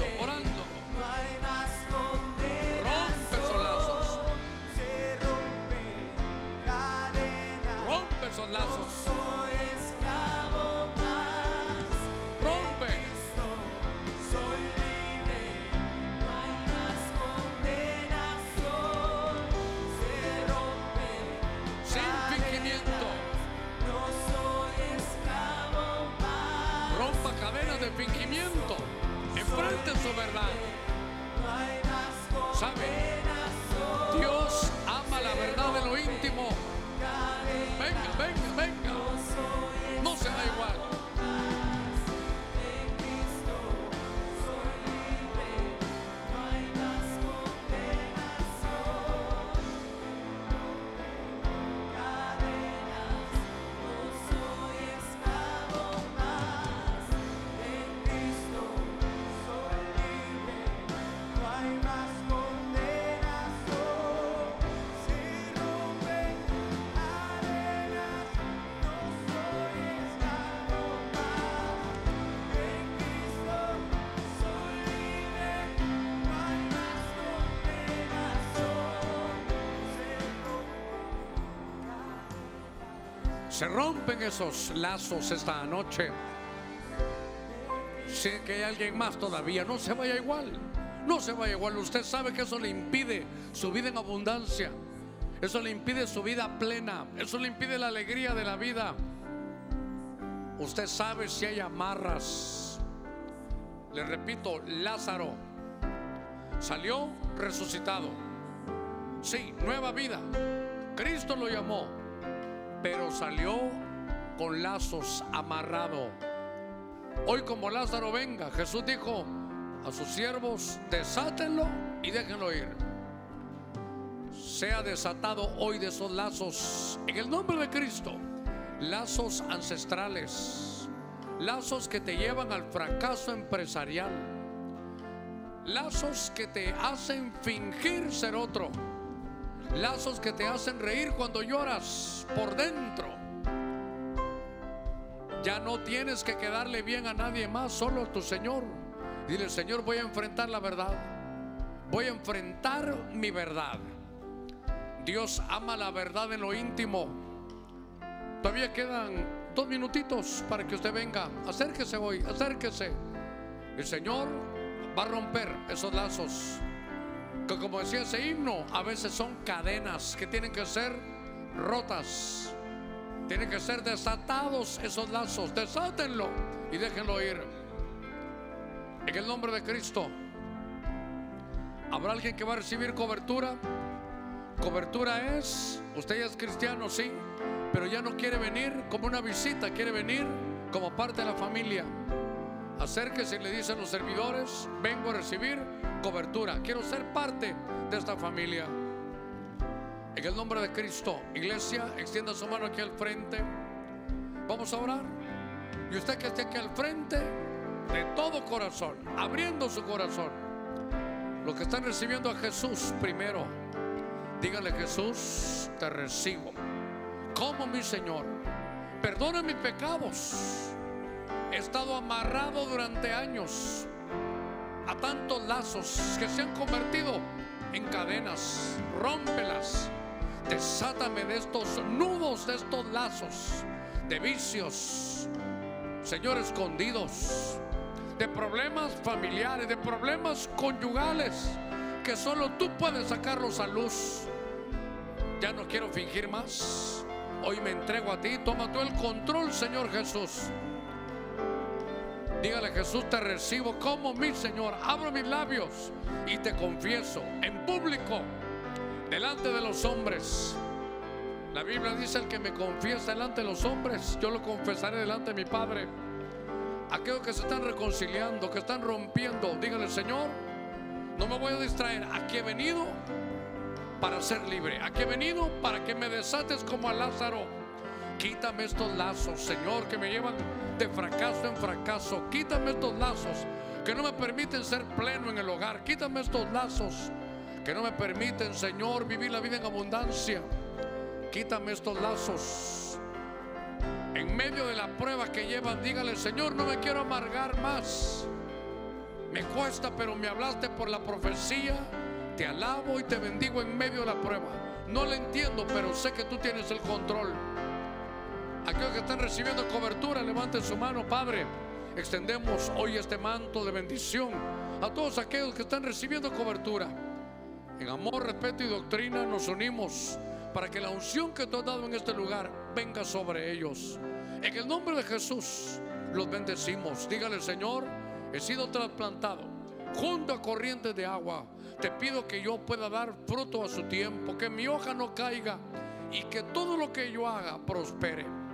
Se rompen esos lazos esta noche. Sé que hay alguien más todavía. No se vaya igual. No se vaya igual. Usted sabe que eso le impide su vida en abundancia. Eso le impide su vida plena. Eso le impide la alegría de la vida. Usted sabe si hay amarras. Le repito, Lázaro salió resucitado. Sí, nueva vida. Cristo lo llamó pero salió con lazos amarrado. Hoy como Lázaro venga, Jesús dijo a sus siervos, desátenlo y déjenlo ir. Sea desatado hoy de esos lazos en el nombre de Cristo. Lazos ancestrales, lazos que te llevan al fracaso empresarial, lazos que te hacen fingir ser otro. Lazos que te hacen reír cuando lloras por dentro. Ya no tienes que quedarle bien a nadie más, solo a tu Señor. Dile, Señor, voy a enfrentar la verdad. Voy a enfrentar mi verdad. Dios ama la verdad en lo íntimo. Todavía quedan dos minutitos para que usted venga. Acérquese hoy, acérquese. El Señor va a romper esos lazos que como decía ese himno, a veces son cadenas que tienen que ser rotas. Tienen que ser desatados esos lazos. Desátenlo y déjenlo ir. En el nombre de Cristo. ¿Habrá alguien que va a recibir cobertura? Cobertura es, usted ya es cristiano, sí, pero ya no quiere venir como una visita, quiere venir como parte de la familia. Acérquese y le dicen los servidores, vengo a recibir cobertura, quiero ser parte de esta familia. En el nombre de Cristo, iglesia, extienda su mano aquí al frente. Vamos a orar. Y usted que esté aquí al frente, de todo corazón, abriendo su corazón. Los que están recibiendo a Jesús primero, dígale Jesús, te recibo como mi Señor. Perdona mis pecados. He estado amarrado durante años a tantos lazos que se han convertido en cadenas. Rómpelas. Desátame de estos nudos, de estos lazos, de vicios, Señor, escondidos, de problemas familiares, de problemas conyugales, que solo tú puedes sacarlos a luz. Ya no quiero fingir más. Hoy me entrego a ti. Toma tú el control, Señor Jesús. Dígale Jesús, te recibo como mi Señor. Abro mis labios y te confieso en público, delante de los hombres. La Biblia dice, el que me confiesa delante de los hombres, yo lo confesaré delante de mi Padre. Aquellos que se están reconciliando, que están rompiendo, dígale, Señor, no me voy a distraer. Aquí he venido para ser libre. Aquí he venido para que me desates como a Lázaro. Quítame estos lazos, Señor, que me llevan de fracaso en fracaso. Quítame estos lazos que no me permiten ser pleno en el hogar. Quítame estos lazos que no me permiten, Señor, vivir la vida en abundancia. Quítame estos lazos. En medio de la prueba que llevan, dígale, Señor, no me quiero amargar más. Me cuesta, pero me hablaste por la profecía. Te alabo y te bendigo en medio de la prueba. No lo entiendo, pero sé que tú tienes el control. Aquellos que están recibiendo cobertura, levanten su mano, Padre. Extendemos hoy este manto de bendición a todos aquellos que están recibiendo cobertura. En amor, respeto y doctrina nos unimos para que la unción que tú has dado en este lugar venga sobre ellos. En el nombre de Jesús los bendecimos. Dígale, Señor, he sido trasplantado junto a corrientes de agua. Te pido que yo pueda dar fruto a su tiempo, que mi hoja no caiga y que todo lo que yo haga prospere.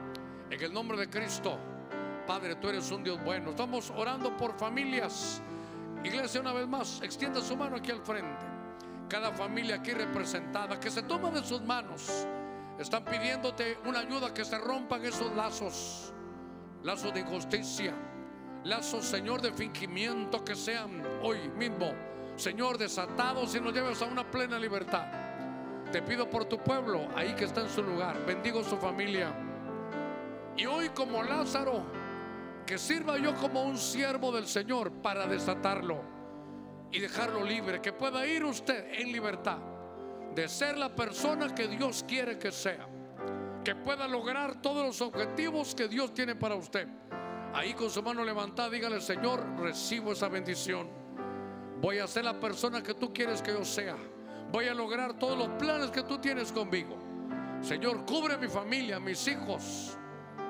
En el nombre de Cristo, Padre, tú eres un Dios bueno. Estamos orando por familias. Iglesia, una vez más, extienda su mano aquí al frente. Cada familia aquí representada, que se toma de sus manos. Están pidiéndote una ayuda, que se rompan esos lazos. Lazos de injusticia. Lazos, Señor, de fingimiento, que sean hoy mismo, Señor, desatados y nos lleves a una plena libertad. Te pido por tu pueblo, ahí que está en su lugar. Bendigo su familia. Y hoy como Lázaro, que sirva yo como un siervo del Señor para desatarlo y dejarlo libre, que pueda ir usted en libertad de ser la persona que Dios quiere que sea, que pueda lograr todos los objetivos que Dios tiene para usted. Ahí con su mano levantada, dígale, Señor, recibo esa bendición. Voy a ser la persona que tú quieres que yo sea. Voy a lograr todos los planes que tú tienes conmigo. Señor, cubre mi familia, mis hijos.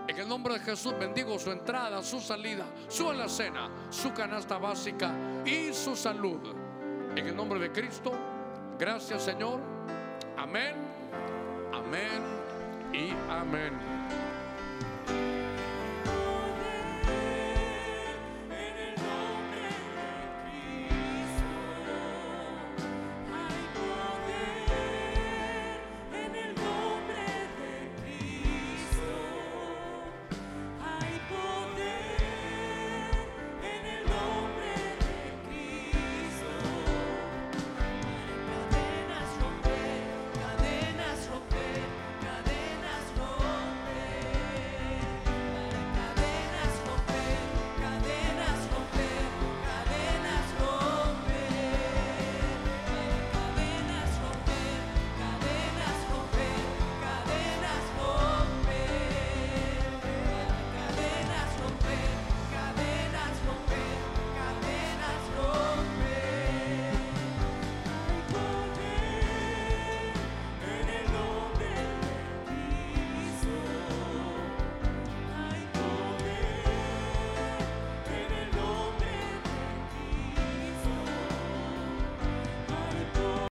En el nombre de Jesús bendigo su entrada, su salida, su alacena, su canasta básica y su salud. En el nombre de Cristo, gracias Señor. Amén, amén y amén.